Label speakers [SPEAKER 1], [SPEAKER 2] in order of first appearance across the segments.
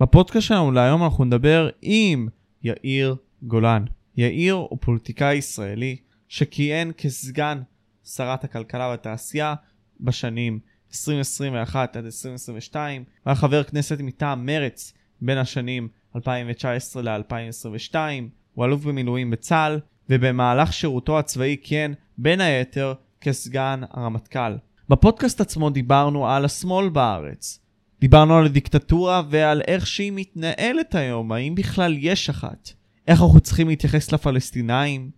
[SPEAKER 1] בפודקאסט שלנו להיום אנחנו נדבר עם יאיר גולן. יאיר הוא פוליטיקאי ישראלי שכיהן כסגן שרת הכלכלה והתעשייה בשנים 2021 עד 2022, היה חבר כנסת מטעם מרץ בין השנים 2019 ל-2022, הוא אלוף במילואים בצה"ל, ובמהלך שירותו הצבאי כיהן בין היתר כסגן הרמטכ"ל. בפודקאסט עצמו דיברנו על השמאל בארץ. דיברנו על הדיקטטורה ועל איך שהיא מתנהלת היום, האם בכלל יש אחת. איך אנחנו צריכים להתייחס לפלסטינאים.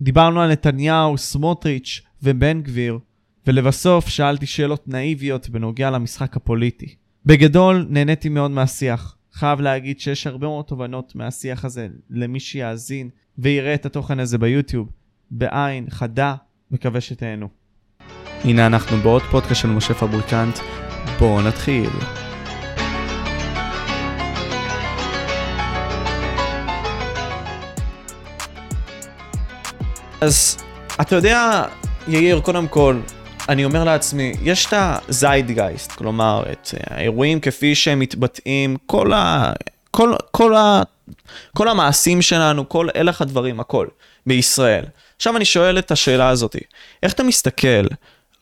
[SPEAKER 1] דיברנו על נתניהו, סמוטריץ' ובן גביר. ולבסוף שאלתי שאלות נאיביות בנוגע למשחק הפוליטי. בגדול, נהניתי מאוד מהשיח. חייב להגיד שיש הרבה מאוד תובנות מהשיח הזה למי שיאזין ויראה את התוכן הזה ביוטיוב, בעין חדה, מקווה שתהנו. הנה אנחנו בעוד פודקאסט של משה פבריקנט, בואו נתחיל. אז אתה יודע, יאיר, קודם כל, אני אומר לעצמי, יש את הזיידגייסט, כלומר, את האירועים כפי שהם מתבטאים, כל, ה, כל, כל, ה, כל המעשים שלנו, כל הלך הדברים, הכל, בישראל. עכשיו אני שואל את השאלה הזאתי, איך אתה מסתכל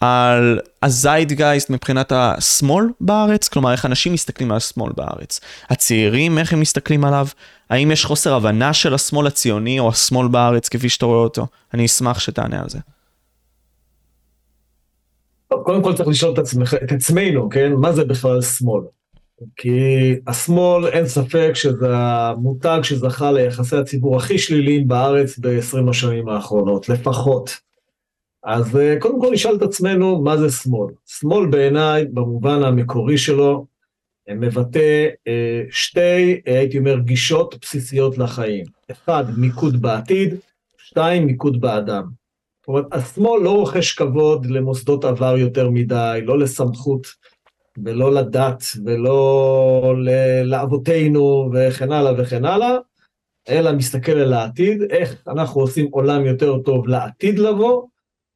[SPEAKER 1] על הזיידגייסט מבחינת השמאל בארץ? כלומר, איך אנשים מסתכלים על השמאל בארץ? הצעירים, איך הם מסתכלים עליו? האם יש חוסר הבנה של השמאל הציוני או השמאל בארץ כפי שאתה רואה אותו? אני אשמח שתענה על זה.
[SPEAKER 2] קודם כל צריך לשאול את, עצמך, את עצמנו, כן? מה זה בכלל שמאל? כי השמאל, אין ספק שזה המותג שזכה ליחסי הציבור הכי שליליים בארץ ב-20 השנים האחרונות, לפחות. אז אה, קודם כל נשאל את עצמנו מה זה שמאל. שמאל בעיניי, במובן המקורי שלו, מבטא אה, שתי, אה, הייתי אומר, גישות בסיסיות לחיים. אחד, מיקוד בעתיד, שתיים, מיקוד באדם. זאת אומרת, השמאל לא רוכש כבוד למוסדות עבר יותר מדי, לא לסמכות ולא לדת ולא לאבותינו וכן הלאה וכן הלאה, אלא מסתכל על העתיד, איך אנחנו עושים עולם יותר טוב לעתיד לבוא,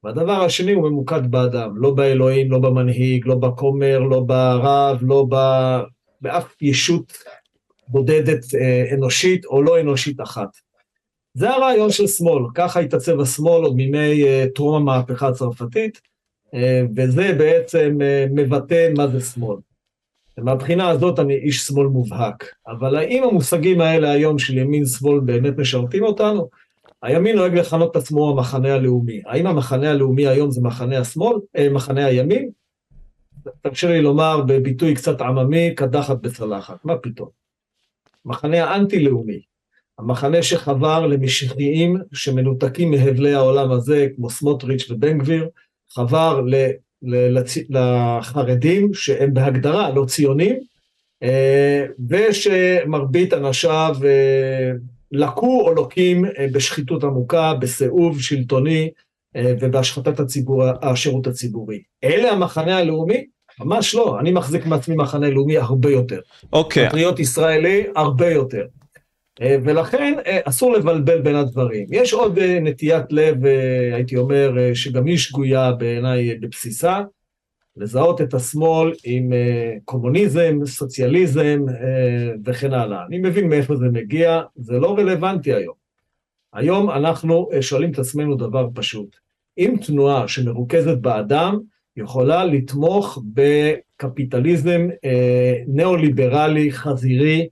[SPEAKER 2] והדבר השני הוא ממוקד באדם, לא באלוהים, לא במנהיג, לא בכומר, לא ברב, לא ב... באף ישות בודדת אה, אנושית או לא אנושית אחת. זה הרעיון של שמאל, ככה התעצב השמאל עוד מימי טרום המהפכה הצרפתית, uh, וזה בעצם מבטא מה זה שמאל. ומהבחינה הזאת אני איש שמאל מובהק. אבל האם המושגים האלה היום של ימין-שמאל באמת משרתים אותנו? הימין נוהג לכנות את עצמו המחנה הלאומי. האם המחנה הלאומי היום זה מחנה השמאל, אה, מחנה הימין? תרשה לי לומר בביטוי קצת עממי, קדחת בצלחת, מה פתאום? מחנה האנטי-לאומי. המחנה שחבר למשיחיים שמנותקים מהבלי העולם הזה, כמו סמוטריץ' ובן גביר, חבר ל, ל, לצ, לחרדים, שהם בהגדרה לא ציונים, אה, ושמרבית אנשיו אה, לקו או לוקים אה, בשחיתות עמוקה, בסיאוב שלטוני ובהשחתת הציבור, השירות הציבורי. אלה המחנה הלאומי? ממש לא, אני מחזיק מעצמי מחנה לאומי הרבה יותר.
[SPEAKER 1] אוקיי.
[SPEAKER 2] Okay. פטריוט ישראלי הרבה יותר. אה, ולכן אה, אסור לבלבל בין הדברים. יש עוד אה, נטיית לב, הייתי אומר, שגם היא שגויה בעיניי בבסיסה, לזהות את השמאל עם קומוניזם, סוציאליזם וכן הלאה. אני מבין מאיפה זה מגיע, זה לא רלוונטי היום. היום אנחנו שואלים את עצמנו דבר פשוט. אם תנועה שמרוכזת באדם יכולה לתמוך בקפיטליזם ניאו-ליברלי, חזירי,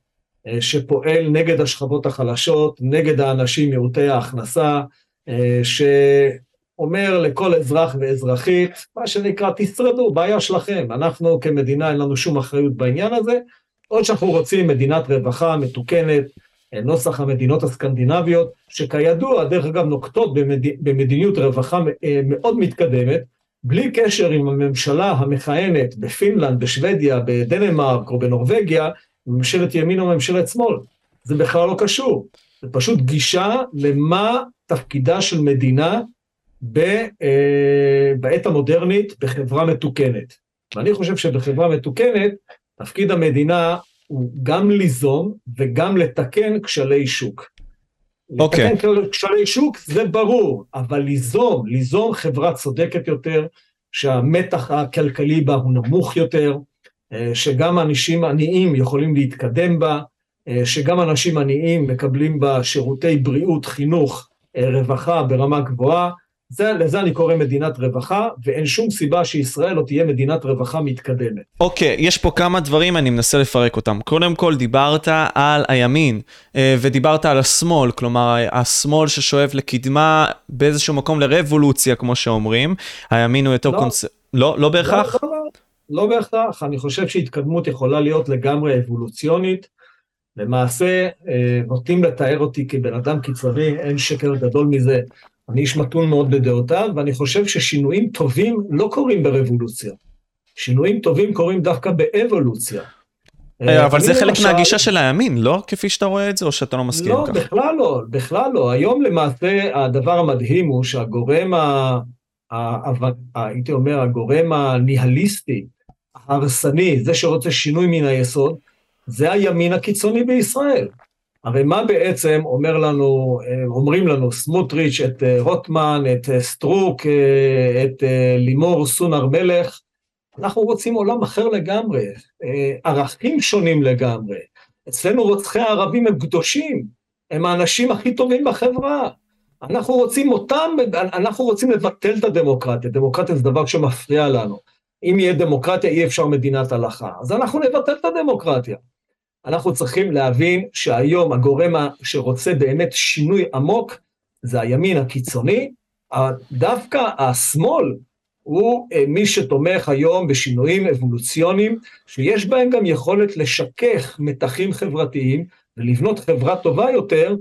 [SPEAKER 2] אה, שפועל נגד השכבות החלשות, נגד האנשים מעוטי ההכנסה, אה, שאומר לכל אזרח ואזרחית, מה שנקרא, תשרדו, בעיה שלכם. אנחנו כמדינה אין לנו שום אחריות בעניין הזה, עוד שאנחנו רוצים מדינת רווחה מתוקנת, אה, נוסח המדינות הסקנדינביות, שכידוע, דרך אגב, נוקטות במד... במדיניות רווחה מאוד מתקדמת, בלי קשר עם הממשלה המכהנת בפינלנד, בשוודיה, בדנמרק או בנורבגיה, ממשלת ימין או ממשלת שמאל. זה בכלל לא קשור. זה פשוט גישה למה תפקידה של מדינה ב, אה, בעת המודרנית בחברה מתוקנת. ואני חושב שבחברה מתוקנת, תפקיד המדינה הוא גם ליזום וגם לתקן כשלי שוק.
[SPEAKER 1] אוקיי. Okay.
[SPEAKER 2] לתקן כשלי שוק זה ברור, אבל ליזום, ליזום חברה צודקת יותר, שהמתח הכלכלי בה הוא נמוך יותר, שגם אנשים עניים יכולים להתקדם בה, שגם אנשים עניים מקבלים בה שירותי בריאות, חינוך, רווחה ברמה גבוהה, זה, לזה אני קורא מדינת רווחה, ואין שום סיבה שישראל לא תהיה מדינת רווחה מתקדמת.
[SPEAKER 1] אוקיי, okay, יש פה כמה דברים, אני מנסה לפרק אותם. קודם כל, דיברת על הימין, אה, ודיברת על השמאל, כלומר, השמאל ששואף לקדמה באיזשהו מקום לרבולוציה, כמו שאומרים. הימין הוא יותר לא. קונס... לא, לא בהכרח?
[SPEAKER 2] לא, לא, לא, לא בהכרח. אני חושב שהתקדמות יכולה להיות לגמרי אבולוציונית. למעשה, אה, נוטים לתאר אותי כבן אדם קיצוני, אין שקר גדול מזה. אני איש מתון מאוד בדעותיו, ואני חושב ששינויים טובים לא קורים ברבולוציה. שינויים טובים קורים דווקא באבולוציה.
[SPEAKER 1] אה, אבל זה חלק למשל... מהגישה של הימין, לא? כפי שאתה רואה את זה, או שאתה לא מסכים
[SPEAKER 2] לא, כך? לא, בכלל לא, בכלל לא. היום למעשה הדבר המדהים הוא שהגורם. ה... הייתי אומר, הגורם הניהליסטי, ההרסני, זה שרוצה שינוי מן היסוד, זה הימין הקיצוני בישראל. הרי מה בעצם אומר לנו, אה, אומרים לנו סמוטריץ', את אה, רוטמן, את אה, סטרוק, את לימור סון הר מלך, אנחנו רוצים עולם אחר לגמרי, ערכים שונים לגמרי. אצלנו רוצחי הערבים הם קדושים, הם האנשים הכי טובים בחברה. אנחנו רוצים אותם, אנחנו רוצים לבטל את הדמוקרטיה, דמוקרטיה זה דבר שמפריע לנו. אם יהיה דמוקרטיה אי אפשר מדינת הלכה, אז אנחנו נבטל את הדמוקרטיה. אנחנו צריכים להבין שהיום הגורם שרוצה באמת שינוי עמוק זה הימין הקיצוני, דווקא השמאל הוא אה, מי שתומך היום בשינויים אבולוציוניים, שיש בהם גם יכולת לשכך מתחים חברתיים ולבנות חברה טובה יותר,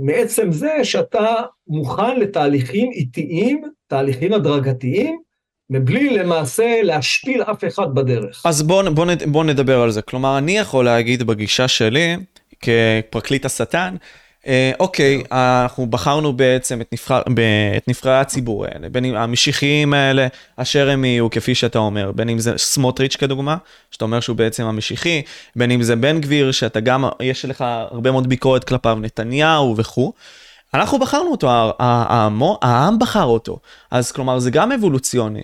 [SPEAKER 2] מעצם זה שאתה מוכן לתהליכים איטיים, תהליכים הדרגתיים, מבלי למעשה להשפיל אף אחד בדרך.
[SPEAKER 1] אז בואו בוא, בוא נדבר על זה. כלומר, אני יכול להגיד בגישה שלי, כפרקליט השטן, אה, אוקיי, אנחנו בחרנו בעצם את, נבחר, את נבחרי הציבור האלה, בין אם המשיחיים האלה, אשר הם יהיו, כפי שאתה אומר, בין אם זה סמוטריץ' כדוגמה, שאתה אומר שהוא בעצם המשיחי, בין אם זה בן גביר, שאתה גם, יש לך הרבה מאוד ביקורת כלפיו, נתניהו וכו'. אנחנו בחרנו אותו, העם בחר אותו, אז כלומר זה גם אבולוציוני.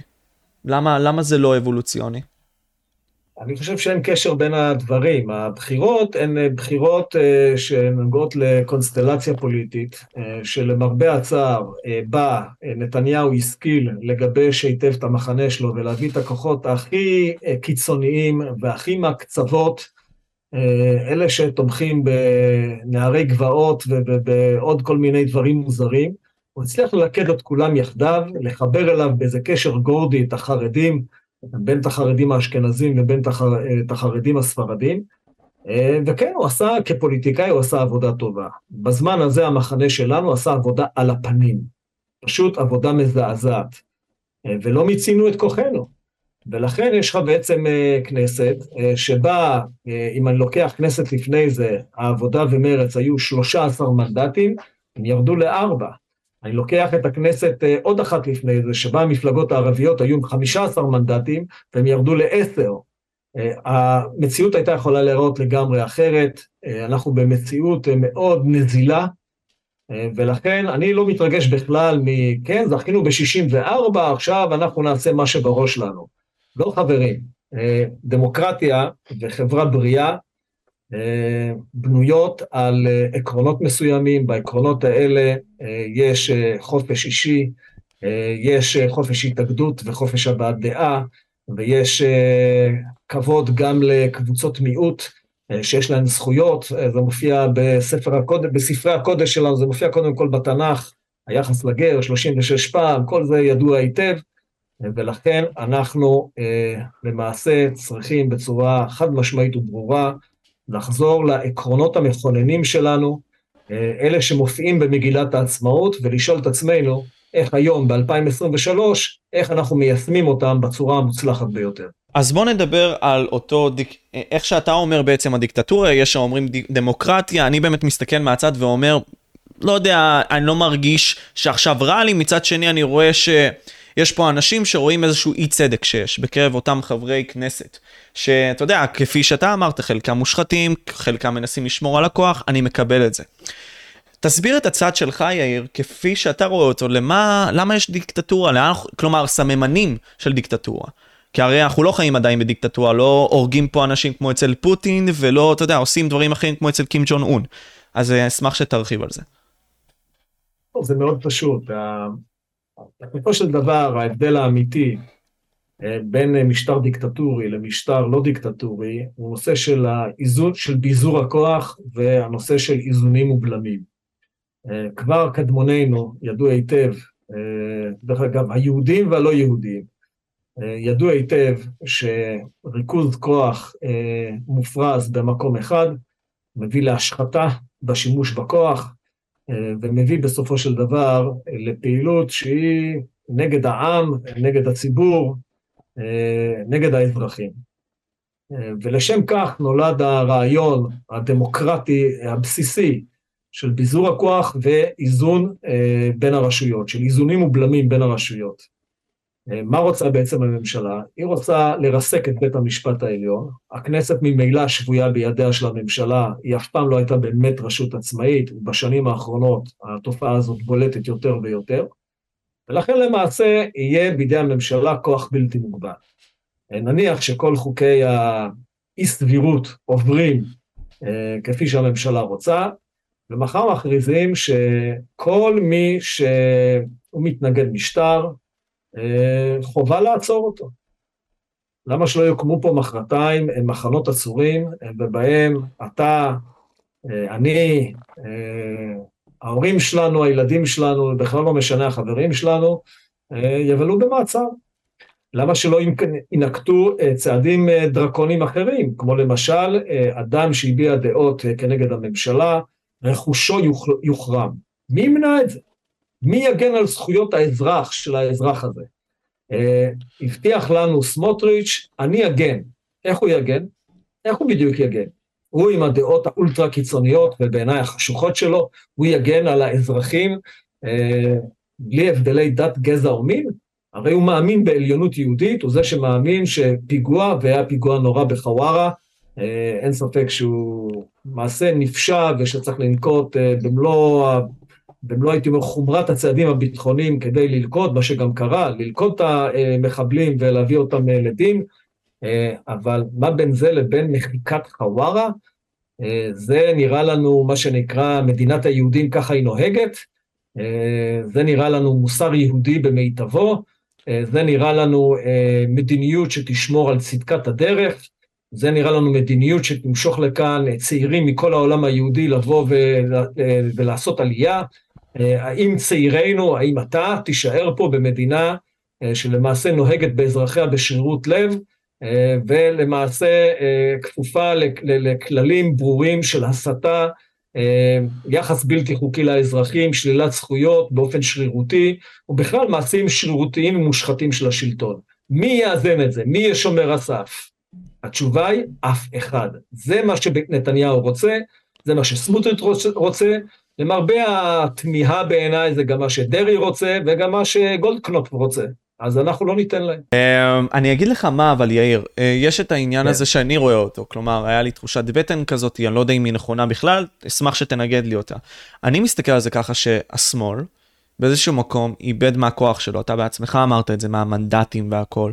[SPEAKER 1] למה, למה זה לא אבולוציוני?
[SPEAKER 2] אני חושב שאין קשר בין הדברים. הבחירות הן אה, בחירות uh, שנוגעות לקונסטלציה פוליטית, uh, שלמרבה הצער uh, בה uh, נתניהו השכיל לגבש היטב את המחנה שלו ולהביא את הכוחות הכי uh, קיצוניים והכי מהקצוות, uh, אלה שתומכים בנערי גבעות ובעוד כל מיני דברים מוזרים. הוא הצליח ללכד את כולם יחדיו, לחבר אליו באיזה קשר גורדי את החרדים, בין את החרדים האשכנזים ובין את החרדים הספרדים, אה, וכן, הוא עשה, כפוליטיקאי הוא עשה עבודה טובה. בזמן הזה המחנה שלנו עשה עבודה על הפנים, פשוט עבודה מזעזעת, אה, ולא מיצינו את כוחנו. ולכן יש לך בעצם אה, כנסת שבה, אם אני לוקח כנסת לפני זה, העבודה ומרץ היו 13 מנדטים, הם ירדו לארבע. אני לוקח את הכנסת אה, עוד אחת לפני זה, שבה המפלגות הערביות היו עם 15 מנדטים, והם ירדו לעשר. אה, המציאות הייתה יכולה להיראות לגמרי אחרת, אה, אנחנו במציאות מאוד נזילה, ולכן אני לא מתרגש בכלל מ... כן, זכינו ב-64, עכשיו אנחנו נעשה מה שבראש לנו. לא חברים, דמוקרטיה וחברה בריאה אה, בנויות על אה, עקרונות מסוימים, בעקרונות האלה אה, יש חופש אישי, יש חופש התאגדות וחופש הבעת דעה, ויש כבוד גם לקבוצות מיעוט שיש להן זכויות, זה מופיע בספר הקודש, בספרי הקודש שלנו, זה מופיע קודם כל בתנ"ך, היחס לגר, 36 פעם, כל זה ידוע היטב, ולכן אנחנו למעשה צריכים בצורה חד משמעית וברורה לחזור לעקרונות המכוננים שלנו, אה, אלה שמופיעים במגילת העצמאות, ולשאול את עצמנו איך היום, ב-2023, איך אנחנו מיישמים אותם בצורה המוצלחת ביותר.
[SPEAKER 1] אז בוא נדבר על אותו, דיק... איך שאתה אומר בעצם הדיקטטורה, יש שאומרים דמוקרטיה, אני באמת מסתכל מהצד ואומר, לא יודע, אני לא מרגיש שעכשיו רע לי, מצד שני אני רואה שיש פה אנשים שרואים איזשהו אי צדק שיש בקרב אותם חברי כנסת. שאתה יודע, כפי שאתה אמרת, חלקם מושחתים, חלקם מנסים לשמור על הכוח, אני מקבל את זה. תסביר את הצד שלך, יאיר, כפי שאתה רואה אותו, למה, למה יש דיקטטורה, לאן, כלומר, סממנים של דיקטטורה. כי הרי אנחנו לא חיים עדיין בדיקטטורה, לא הורגים פה אנשים כמו אצל פוטין, ולא, אתה יודע, עושים דברים אחרים כמו אצל קים ג'ון און. אז אני אשמח שתרחיב על זה.
[SPEAKER 2] זה מאוד פשוט. בסופו של דבר, ההבדל האמיתי אה, בין משטר דיקטטורי למשטר לא דיקטטורי, הוא נושא של האיזון, של ביזור הכוח והנושא של איזונים ובלמים. אה, כבר קדמונינו ידעו היטב, אה, דרך אגב, היהודים והלא יהודים, ידעו היטב שריכוז כוח מופרז במקום אחד מביא להשחתה בשימוש בכוח, ומביא בסופו של דבר לפעילות שהיא נגד העם, נגד הציבור, נגד האזרחים. ולשם כך נולד הרעיון הדמוקרטי הבסיסי של ביזור הכוח ואיזון בין הרשויות, של איזונים ובלמים בין הרשויות. מה רוצה בעצם הממשלה? היא רוצה לרסק את בית המשפט העליון. הכנסת ממילא שבויה בידיה של הממשלה, היא אף פעם לא הייתה באמת רשות עצמאית, ובשנים האחרונות התופעה הזאת בולטת יותר ויותר, ולכן למעשה יהיה בידי הממשלה כוח בלתי מוגבל. נניח שכל חוקי האי סבירות עוברים אה, כפי שהממשלה רוצה, ומחר מכריזים שכל מי שהוא מתנגד משטר, אה, חובה לעצור אותו. למה שלא יוקמו פה מחרתיים מחנות עצורים, ובהם אתה, אה, אני, אה, ההורים שלנו, הילדים שלנו, בכלל לא משנה החברים שלנו, יבלו במעצר. למה שלא ינקטו צעדים דרקוניים אחרים, כמו למשל אדם שהביע דעות כנגד הממשלה, רכושו יוחרם. מי ימנע את זה? מי יגן על זכויות האזרח של האזרח הזה? אה, הבטיח לנו סמוטריץ', אני אגן. איך הוא יגן? איך הוא בדיוק יגן? הוא עם הדעות האולטרה קיצוניות ובעיניי החשוכות שלו, הוא יגן על האזרחים אה, בלי הבדלי דת, גזע או מין? הרי הוא מאמין בעליונות יהודית, הוא זה שמאמין שפיגוע, והיה פיגוע נורא בחווארה, אה, אין ספק שהוא מעשה נפשע ושצריך לנקוט אה, במלוא במלוא הייתי אומר חומרת הצעדים הביטחוניים כדי ללכוד, מה שגם קרה, ללכוד את המחבלים ולהביא אותם לדין, אה, אבל מה בין זה לבין מחיקת חווארה? אה, זה נראה לנו מה שנקרא מדינת היהודים ככה היא נוהגת, אה, זה נראה לנו מוסר יהודי במיטבו, זה נראה לנו מדיניות שתשמור על צדקת הדרך, זה נראה לנו מדיניות שתמשוך לכאן צעירים מכל העולם היהודי לבוא ולעשות עלייה, אה, האם צעירינו, האם אתה תישאר פה במדינה אה, שלמעשה נוהגת באזרחיה בשרירות לב, אה, ולמעשה כפופה לכללים ברורים של הסתה, יחס בלתי חוקי לאזרחים, שלילת זכויות באופן שרירותי, ובכלל מעשים שרירותיים ומושחתים של השלטון. מי יאזן את זה? מי יהיה שומר הסף? התשובה היא, אף אחד. זה מה שנתניהו רוצה, זה מה שסמוטריץ' רוצה, למרבה התמיהה בעיניי זה גם מה שדרעי רוצה וגם מה שגולדקנופ רוצה. אז אנחנו לא ניתן להם.
[SPEAKER 1] אמ, אני אגיד לך מה, אבל יאיר, אה, יש את העניין כן. הזה שאני רואה אותו, כלומר, היה לי תחושת בטן כזאת, אני לא יודע אם היא נכונה בכלל, אשמח שתנגד לי אותה. אני מסתכל על זה ככה שהשמאל, באיזשהו מקום, איבד מהכוח שלו, אתה בעצמך אמרת את זה, מהמנדטים והכל.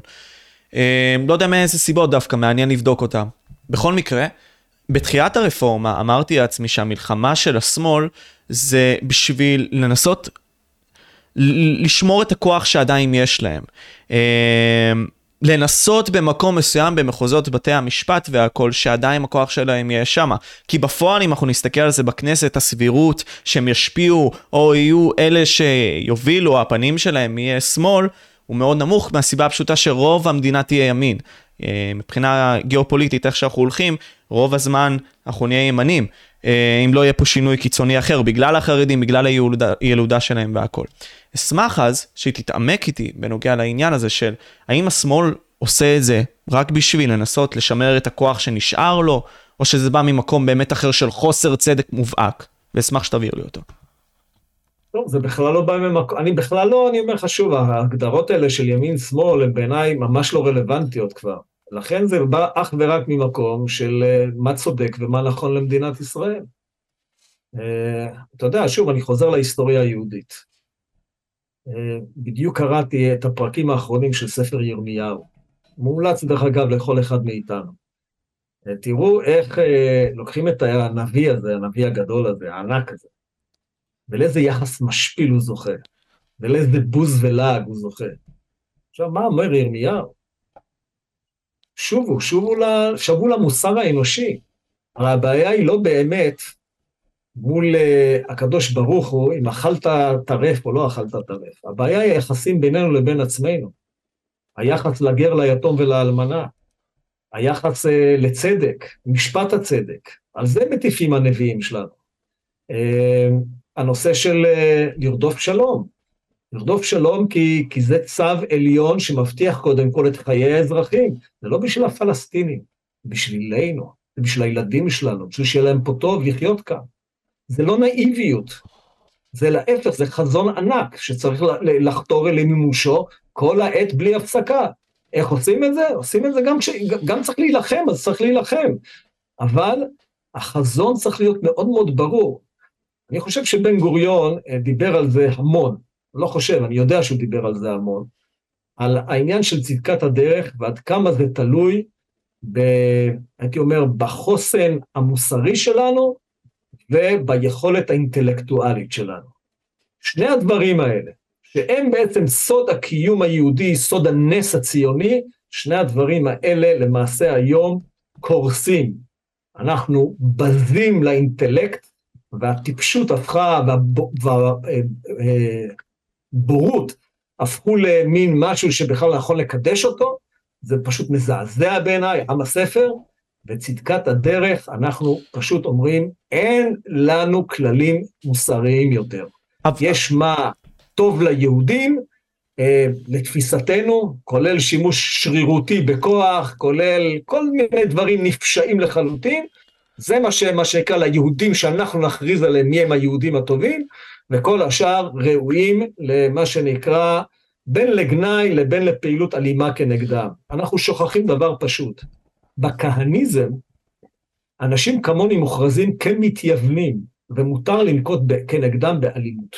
[SPEAKER 1] אמ, לא יודע מאיזה סיבות דווקא, מעניין לבדוק אותם. בכל מקרה, בתחילת הרפורמה אמרתי לעצמי שהמלחמה של השמאל זה בשביל לנסות לשמור את הכוח שעדיין יש להם. אמ, לנסות במקום מסוים במחוזות בתי המשפט והכל, שעדיין הכוח שלהם יהיה שם. כי בפועל, אם אנחנו נסתכל על זה בכנסת, הסבירות שהם ישפיעו או יהיו אלה שיובילו, הפנים שלהם יהיה שמאל, הוא מאוד נמוך מהסיבה הפשוטה שרוב המדינה תהיה ימין. אה, מבחינה גיאופוליטית, איך שאנחנו הולכים, רוב הזמן אנחנו נהיה ימנים, אה, אם לא יהיה פה שינוי קיצוני אחר, בגלל החרדים, בגלל הילודה שלהם והכל. אשמח אז שהיא תתעמק איתי בנוגע לעניין הזה של האם השמאל עושה את זה רק בשביל לנסות לשמר את הכוח שנשאר לו, או שזה בא ממקום באמת אחר של חוסר צדק מובהק, ואשמח שתבהיר לי אותו.
[SPEAKER 2] לא, זה בכלל לא בא ממקום, אני בכלל לא, אני אומר לך שוב, ההגדרות האלה של ימין-שמאל הן בעיניי ממש לא רלוונטיות כבר. לכן זה בא אך ורק ממקום של אה, מה צודק ומה נכון למדינת ישראל. אה, אתה יודע, שוב, אני חוזר להיסטוריה היהודית. אה, בדיוק קראתי את הפרקים האחרונים של ספר ירמיהו. מומלץ דרך אגב לכל אחד מאיתנו. תראו איך אה, לוקחים את הנביא הזה, הנביא הגדול הזה, הענק הזה, ולאיזה יחס משפיל הוא זוכה, ולאיזה בוז ולעג הוא זוכה. עכשיו, מה אומר ירמיהו? שובו, שובו, שבו למוסר האנושי. הרי הבעיה היא לא באמת מול uh, הקדוש ברוך הוא, אם אכלת טרף או לא אכלת טרף. הבעיה היא היחסים בינינו לבין עצמנו. היחס לגר, ליתום ולאלמנה. היחס uh, לצדק, משפט הצדק. על זה מטיפים הנביאים שלנו. Uh, הנושא של uh, לרדוף שלום. לרדוף שלום כי, כי זה צו עליון שמבטיח קודם כל את חיי האזרחים. זה לא בשביל הפלסטינים, בשבילנו, זה בשביל הילדים שלנו, בשביל שיהיה להם פה טוב לחיות כאן. זה לא נאיביות, זה להפך, זה חזון ענק שצריך לחתור אל מימושו כל העת בלי הפסקה. איך עושים את זה? עושים את זה גם, כש, גם צריך להילחם, אז צריך להילחם. אבל החזון צריך להיות מאוד מאוד ברור. אני חושב שבן גוריון אה, דיבר על זה המון. לא חושב, אני יודע שהוא דיבר על זה המון. על העניין של צדקת הדרך ועד כמה זה תלוי, ב, הייתי אומר, בחוסן המוסרי שלנו וביכולת האינטלקטואלית שלנו. שני הדברים האלה, שהם בעצם סוד הקיום היהודי, סוד הנס הציוני, שני הדברים האלה למעשה היום קורסים. אנחנו בזים לאינטלקט, והטיפשות הפכה, והבורות אה, אה, הפכו למין משהו שבכלל לא יכול לקדש אותו, זה פשוט מזעזע בעיניי, עם הספר, וצדקת הדרך, אנחנו פשוט אומרים, אין לנו כללים מוסריים יותר. יש מה טוב ליהודים, אה, לתפיסתנו, כולל שימוש שרירותי בכוח, כולל כל מיני דברים נפשעים לחלוטין, זה מה, ש, מה שנקרא ליהודים שאנחנו נכריז עליהם מי הם היהודים הטובים, וכל השאר ראויים למה שנקרא בין לגנאי לבין לפעילות אלימה כנגדם. אנחנו שוכחים דבר פשוט. בכהניזם, אנשים כמוני מוכרזים כמתייוונים, ומותר לנקוט כנגדם באלימות.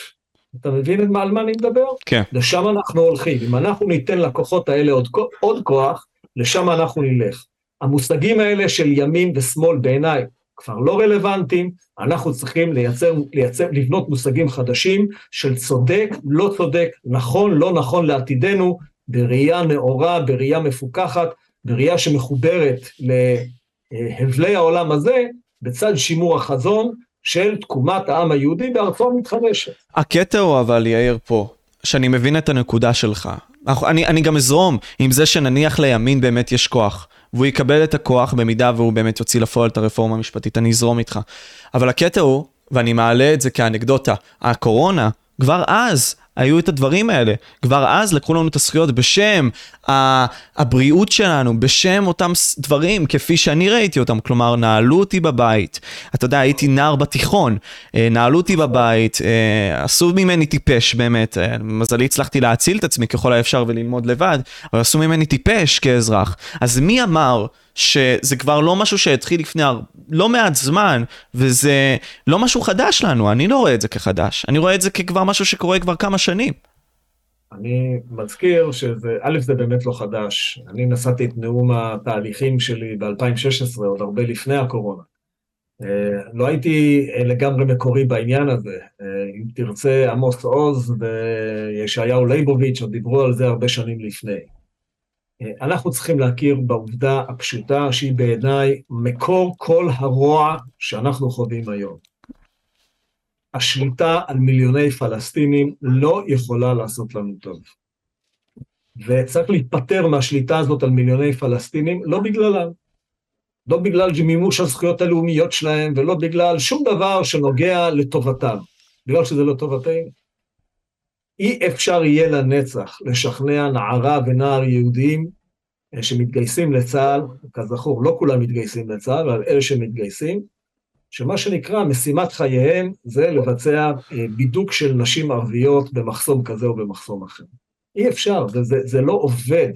[SPEAKER 2] אתה מבין על מה אני מדבר?
[SPEAKER 1] כן.
[SPEAKER 2] לשם אנחנו הולכים. אם אנחנו ניתן לכוחות האלה עוד, עוד כוח, לשם אנחנו נלך. המושגים האלה של ימין ושמאל בעיניי כבר לא רלוונטיים, אנחנו צריכים לייצר, לייצר, לבנות מושגים חדשים של צודק, לא צודק, נכון, לא נכון לעתידנו, בראייה נאורה, בראייה מפוקחת, בראייה שמחוברת להבלי העולם הזה, בצד שימור החזון של תקומת העם היהודי בארצו המתחדשת.
[SPEAKER 1] הקטע הוא אבל, יאיר, פה, שאני מבין את הנקודה שלך. אני, אני גם אזרום עם זה שנניח לימין באמת יש כוח, והוא יקבל את הכוח במידה והוא באמת יוציא לפועל את הרפורמה המשפטית, אני אזרום איתך. אבל הקטע הוא, ואני מעלה את זה כאנקדוטה, הקורונה, כבר אז היו את הדברים האלה. כבר אז לקחו לנו את הזכויות בשם הבריאות שלנו, בשם אותם דברים, כפי שאני ראיתי אותם. כלומר, נעלו אותי בבית. אתה יודע, הייתי נער בתיכון, אה, נעלו אותי בבית, אה, עשו ממני טיפש באמת. אה, מזלי הצלחתי להציל את עצמי ככל האפשר וללמוד לבד, אבל עשו ממני טיפש כאזרח. אז מי אמר... שזה כבר לא משהו שהתחיל לפני לא מעט זמן, וזה לא משהו חדש לנו, אני לא רואה את זה כחדש, אני רואה את זה ככבר משהו שקורה כבר כמה שנים.
[SPEAKER 2] אני מזכיר שזה, א', זה באמת לא חדש. אני נשאתי את נאום התהליכים שלי ב-2016, עוד הרבה לפני הקורונה. אה, לא הייתי לגמרי מקורי בעניין הזה. אה, אם תרצה, עמוס עוז וישעיהו ליבוביץ' עוד דיברו על זה הרבה שנים לפני. אה, אנחנו צריכים להכיר בעובדה הפשוטה שהיא בעיניי מקור כל הרוע שאנחנו חווים היום. השליטה על מיליוני פלסטינים לא יכולה לעשות לנו טוב. וצריך להיפטר מהשליטה הזאת על מיליוני פלסטינים, לא בגללם. לא בגלל מימוש הזכויות הלאומיות שלהם, ולא בגלל שום דבר שנוגע לטובתם, בגלל שזה לא טובתנו. אי אפשר יהיה לנצח לשכנע נערה ונער יהודים אה, שמתגייסים לצה"ל, כזכור, לא כולם מתגייסים לצה"ל, אבל אלה שמתגייסים, שמה שנקרא משימת חייהם זה לבצע אה, בידוק של נשים ערביות במחסום כזה או במחסום אחר. אי אפשר, זה, זה, זה לא עובד.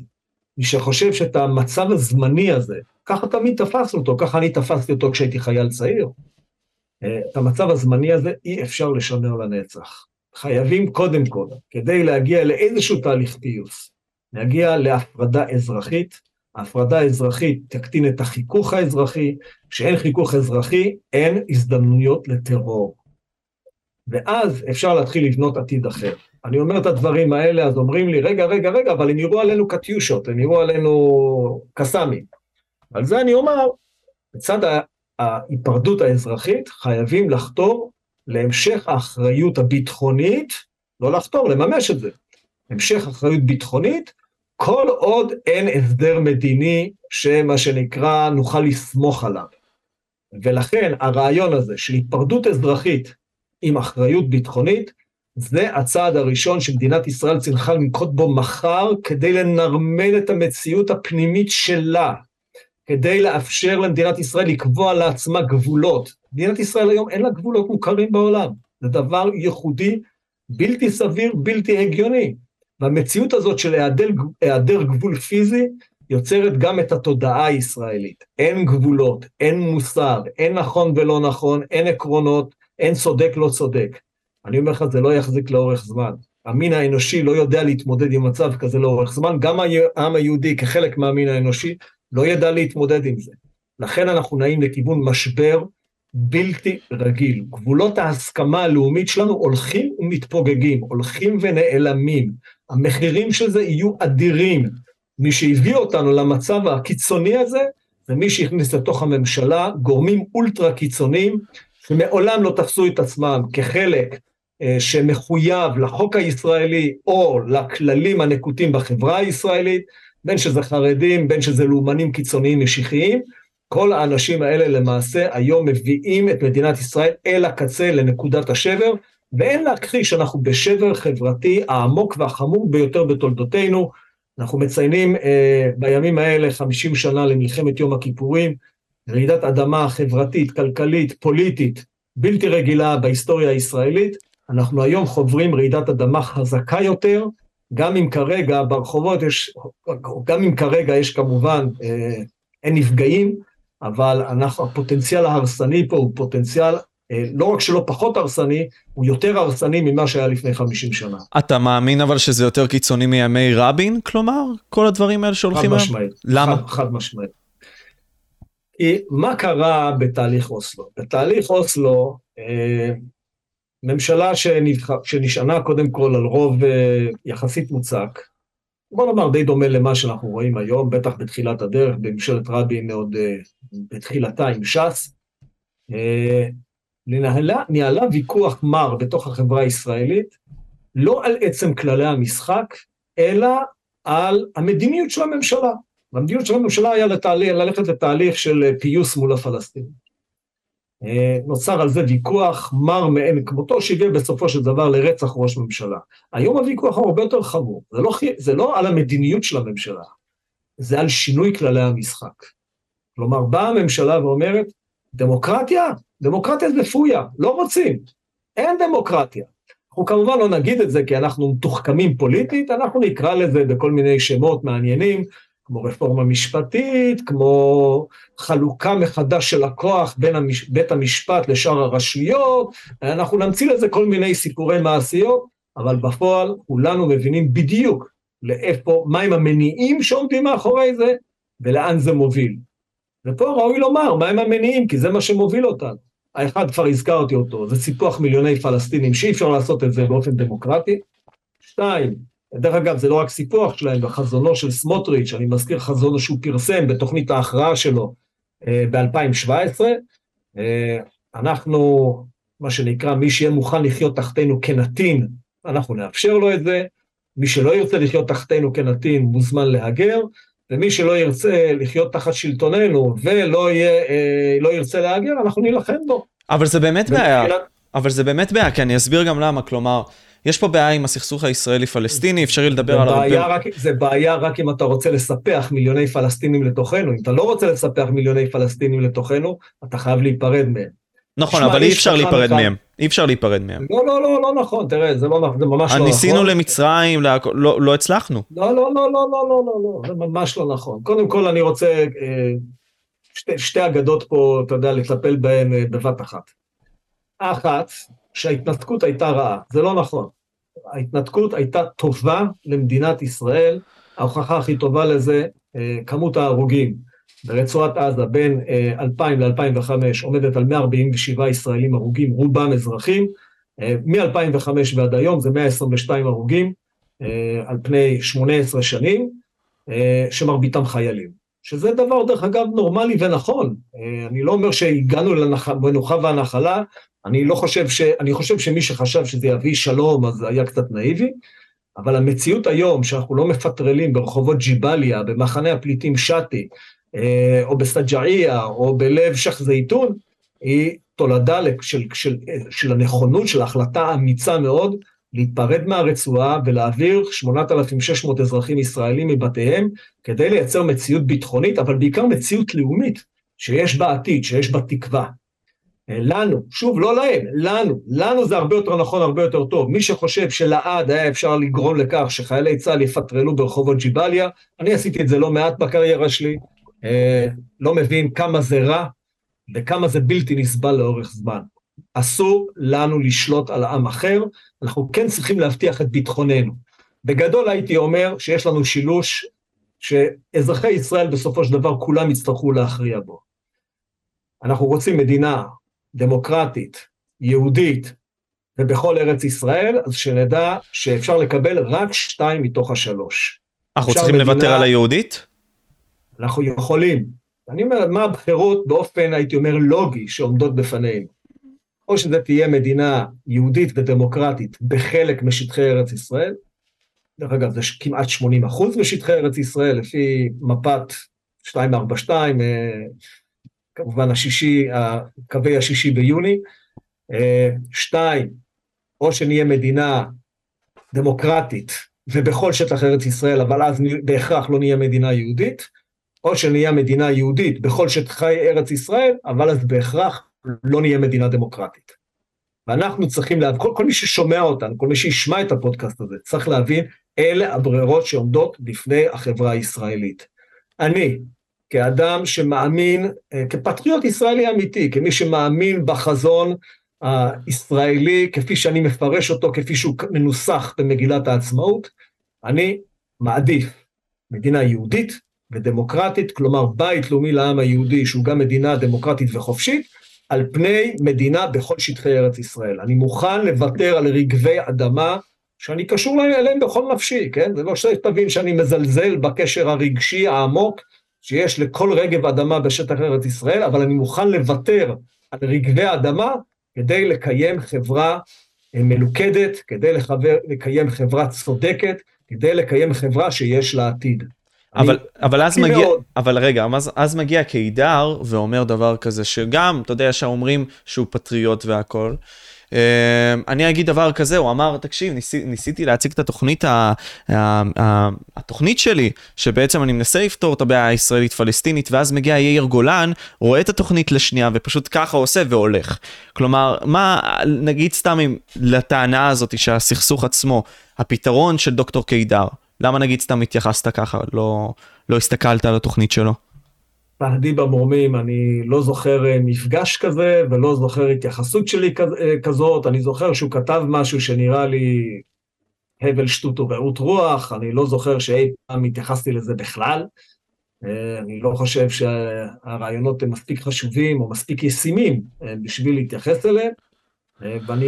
[SPEAKER 2] מי שחושב שאת המצב הזמני הזה, ככה תמיד תפסנו אותו, ככה אני תפסתי אותו כשהייתי חייל צעיר, אה, את המצב הזמני הזה אי אפשר לשמר לנצח. חייבים קודם כל, כדי להגיע לאיזשהו תהליך פיוס, להגיע להפרדה אזרחית, ההפרדה האזרחית תקטין את החיכוך האזרחי, כשאין חיכוך אזרחי אין הזדמנויות לטרור. ואז אפשר להתחיל לבנות עתיד אחר. אני אומר את הדברים האלה, אז אומרים לי, רגע, רגע, רגע, אבל הם יראו עלינו קטיושות, הם יראו עלינו קסאמים. על זה אני אומר, בצד ההיפרדות האזרחית, חייבים לחתור להמשך האחריות הביטחונית, לא לחתור, לממש את זה. המשך אחריות ביטחונית, כל עוד אין הסדר מדיני שמה שנקרא נוכל לסמוך עליו. ולכן הרעיון הזה של היפרדות אזרחית עם אחריות ביטחונית, זה הצעד הראשון שמדינת ישראל צריכה לנקוט בו מחר כדי לנרמל את המציאות הפנימית שלה, כדי לאפשר למדינת ישראל לקבוע לעצמה גבולות. מדינת ישראל היום אין לה גבולות מוכרים בעולם, זה דבר ייחודי, בלתי סביר, בלתי הגיוני. והמציאות הזאת של היעדר, היעדר גבול פיזי יוצרת גם את התודעה הישראלית. אין גבולות, אין מוסר, אין נכון ולא נכון, אין עקרונות, אין צודק לא צודק. אני אומר לך, זה לא יחזיק לאורך זמן. המין האנושי לא יודע להתמודד עם מצב כזה לאורך זמן, גם העם היהודי כחלק מהמין האנושי לא ידע להתמודד עם זה. לכן אנחנו נעים לכיוון משבר בלתי רגיל. גבולות ההסכמה הלאומית שלנו הולכים ומתפוגגים, הולכים ונעלמים. המחירים של זה יהיו אדירים. מי שהביא אותנו למצב הקיצוני הזה, זה מי שהכניס לתוך הממשלה גורמים אולטרה קיצוניים, שמעולם לא תפסו את עצמם כחלק אה, שמחויב לחוק הישראלי או לכללים הנקוטים בחברה הישראלית, בין שזה חרדים, בין שזה לאומנים קיצוניים משיחיים, כל האנשים האלה למעשה היום מביאים את מדינת ישראל אל הקצה, לנקודת השבר, ואין להכחיש שאנחנו בשבר חברתי העמוק והחמור ביותר בתולדותינו. אנחנו מציינים אה, בימים האלה 50 שנה למלחמת יום הכיפורים, רעידת אדמה חברתית, כלכלית, פוליטית, בלתי רגילה בהיסטוריה הישראלית. אנחנו היום חוברים רעידת אדמה חזקה יותר, גם אם כרגע ברחובות יש, גם אם כרגע יש כמובן, אה, אין נפגעים, אבל אנחנו, הפוטנציאל ההרסני פה הוא פוטנציאל אה, לא רק שלא פחות הרסני, הוא יותר הרסני ממה שהיה לפני 50 שנה.
[SPEAKER 1] אתה מאמין אבל שזה יותר קיצוני מימי רבין, כלומר? כל הדברים האלה שהולכים?
[SPEAKER 2] חד משמעית.
[SPEAKER 1] למה?
[SPEAKER 2] חד, חד משמעית. כי מה קרה בתהליך אוסלו? בתהליך אוסלו, אה, ממשלה שנבח... שנשענה קודם כל על רוב אה, יחסית מוצק, בוא נאמר די דומה למה שאנחנו רואים היום, בטח בתחילת הדרך, בממשלת רבין עוד אה, בתחילתה עם ש"ס, ניהלה, ניהלה ויכוח מר בתוך החברה הישראלית, לא על עצם כללי המשחק, אלא על המדיניות של הממשלה. והמדיניות של הממשלה היה לתהליך, ללכת לתהליך של פיוס מול הפלסטינים. אה, נוצר על זה ויכוח מר מאין כמותו, שהגיע בסופו של דבר לרצח ראש ממשלה. היום הוויכוח הוא הרבה יותר חמור, זה לא, זה לא על המדיניות של הממשלה, זה על שינוי כללי המשחק. כלומר, באה הממשלה ואומרת, דמוקרטיה? דמוקרטיה זה פויה, לא רוצים, אין דמוקרטיה. אנחנו כמובן לא נגיד את זה כי אנחנו מתוחכמים פוליטית, אנחנו נקרא לזה בכל מיני שמות מעניינים, כמו רפורמה משפטית, כמו חלוקה מחדש של הכוח בין המש... בית המשפט לשאר הרשויות, אנחנו נמציא לזה כל מיני סיפורי מעשיות, אבל בפועל כולנו מבינים בדיוק לאיפה, מהם המניעים שעומדים מאחורי זה, ולאן זה מוביל. ופה ראוי לומר מהם המניעים, כי זה מה שמוביל אותנו. האחד כבר הזכרתי אותו, זה סיפוח מיליוני פלסטינים, שאי אפשר לעשות את זה באופן דמוקרטי. שתיים, דרך אגב, זה לא רק סיפוח שלהם, בחזונו של סמוטריץ', אני מזכיר חזונו שהוא פרסם בתוכנית ההכרעה שלו אה, ב-2017, אה, אנחנו, מה שנקרא, מי שיהיה מוכן לחיות תחתינו כנתין, אנחנו נאפשר לו את זה, מי שלא ירצה לחיות תחתנו כנתין מוזמן להגר, ומי שלא ירצה לחיות תחת שלטוננו ולא יהיה, אה, לא ירצה להגר, אנחנו נילחם בו.
[SPEAKER 1] אבל זה באמת בעיה, אבל זה באמת בעיה, כי אני אסביר גם למה, כלומר... יש פה בעיה עם הסכסוך הישראלי-פלסטיני, אפשרי לדבר על
[SPEAKER 2] הרבה... רק, זה בעיה רק אם אתה רוצה לספח מיליוני פלסטינים לתוכנו. אם אתה לא רוצה לספח מיליוני פלסטינים לתוכנו, אתה חייב להיפרד מהם.
[SPEAKER 1] נכון, אבל אי אפשר להיפרד מהם. אי אפשר להיפרד מהם.
[SPEAKER 2] לא, לא, לא, לא נכון, תראה, זה, לא, זה ממש לא נכון.
[SPEAKER 1] ניסינו למצרים, לא, לא הצלחנו.
[SPEAKER 2] לא, לא, לא, לא, לא, לא, לא, זה ממש לא נכון. קודם כל אני רוצה אה, שתי, שתי אגדות פה, אתה יודע, לטפל בהן אה, בבת אחת. אחת, שההתנתקות הייתה רעה, זה לא נכון. ההתנתקות הייתה טובה למדינת ישראל, ההוכחה הכי טובה לזה, כמות ההרוגים ברצועת עזה בין 2000 ל-2005 עומדת על 147 ישראלים הרוגים, רובם אזרחים, מ-2005 ועד היום זה 122 הרוגים על פני 18 שנים, שמרביתם חיילים. שזה דבר, דרך אגב, נורמלי ונכון. אני לא אומר שהגענו למנוחה והנחלה, אני לא חושב ש... אני חושב שמי שחשב שזה יביא שלום, אז היה קצת נאיבי, אבל המציאות היום, שאנחנו לא מפטרלים ברחובות ג'יבליה, במחנה הפליטים שאטי, אה, או בסג'עיה, או בלב שייח' זייתון, היא תולדה של, של, של הנכונות, של ההחלטה האמיצה מאוד, להתפרד מהרצועה ולהעביר 8,600 אזרחים ישראלים מבתיהם, כדי לייצר מציאות ביטחונית, אבל בעיקר מציאות לאומית, שיש בה עתיד, שיש בה תקווה. לנו, שוב, לא להם, לנו, לנו זה הרבה יותר נכון, הרבה יותר טוב. מי שחושב שלעד היה אפשר לגרום לכך שחיילי צה"ל יפטרלו ברחובות ג'יבליה, אני עשיתי את זה לא מעט בקריירה שלי, אה, לא מבין כמה זה רע וכמה זה בלתי נסבל לאורך זמן. אסור לנו לשלוט על עם אחר, אנחנו כן צריכים להבטיח את ביטחוננו. בגדול הייתי אומר שיש לנו שילוש שאזרחי ישראל בסופו של דבר כולם יצטרכו להכריע בו. אנחנו רוצים מדינה דמוקרטית, יהודית, ובכל ארץ ישראל, אז שנדע שאפשר לקבל רק שתיים מתוך השלוש.
[SPEAKER 1] אנחנו צריכים מדינה, לוותר על היהודית?
[SPEAKER 2] אנחנו יכולים. אני אומר, מה הבחירות באופן, הייתי אומר, לוגי, שעומדות בפנינו? או שזה תהיה מדינה יהודית ודמוקרטית בחלק משטחי ארץ ישראל, דרך אגב, זה כמעט 80 אחוז משטחי ארץ ישראל, לפי מפת 242, כמובן השישי, קווי השישי ביוני. אה, שתיים, או שנהיה מדינה דמוקרטית ובכל שטח ארץ ישראל, אבל אז בהכרח לא נהיה מדינה יהודית, או שנהיה מדינה יהודית בכל שטחי ארץ ישראל, אבל אז בהכרח לא נהיה מדינה דמוקרטית. ואנחנו צריכים להבין, כל, כל מי ששומע אותנו, כל מי שישמע את הפודקאסט הזה, צריך להבין, אלה הברירות שעומדות בפני החברה הישראלית. אני, כאדם שמאמין, אה, כפטריוט ישראלי אמיתי, כמי שמאמין בחזון הישראלי כפי שאני מפרש אותו, כפי שהוא מנוסח במגילת העצמאות, אני מעדיף מדינה יהודית ודמוקרטית, כלומר בית לאומי לעם היהודי שהוא גם מדינה דמוקרטית וחופשית, על פני מדינה בכל שטחי ארץ ישראל. אני מוכן לוותר על רגבי אדמה שאני קשור אליהם בכל נפשי, כן? זה לא שתבין שאני מזלזל בקשר הרגשי העמוק שיש לכל רגב אדמה בשטח ארץ ישראל, אבל אני מוכן לוותר על רגבי האדמה כדי לקיים חברה אה, מלוכדת, כדי לחבר, לקיים חברה צודקת, כדי לקיים חברה שיש לה עתיד.
[SPEAKER 1] אבל, אבל אז מגיע, מאוד. אבל רגע, אז, אז מגיע קידר ואומר דבר כזה, שגם, אתה יודע, שאומרים שהוא פטריוט והכל, אמ, אני אגיד דבר כזה, הוא אמר, תקשיב, ניסי, ניסיתי להציג את התוכנית, ה, ה, ה, התוכנית שלי, שבעצם אני מנסה לפתור את הבעיה הישראלית-פלסטינית, ואז מגיע יאיר גולן, רואה את התוכנית לשנייה, ופשוט ככה עושה והולך. כלומר, מה, נגיד סתם אם לטענה הזאת שהסכסוך עצמו, הפתרון של דוקטור קידר, למה נגיד סתם התייחסת ככה, לא, לא הסתכלת על התוכנית שלו?
[SPEAKER 2] פחדי במרומים, אני לא זוכר אה, מפגש כזה ולא זוכר התייחסות שלי אה, כזאת, אני זוכר שהוא כתב משהו שנראה לי הבל שטות ורעות רוח, אני לא זוכר שאי פעם התייחסתי לזה בכלל. אה, אני לא חושב שהרעיונות הם מספיק חשובים או מספיק ישימים בשביל להתייחס אליהם. ואני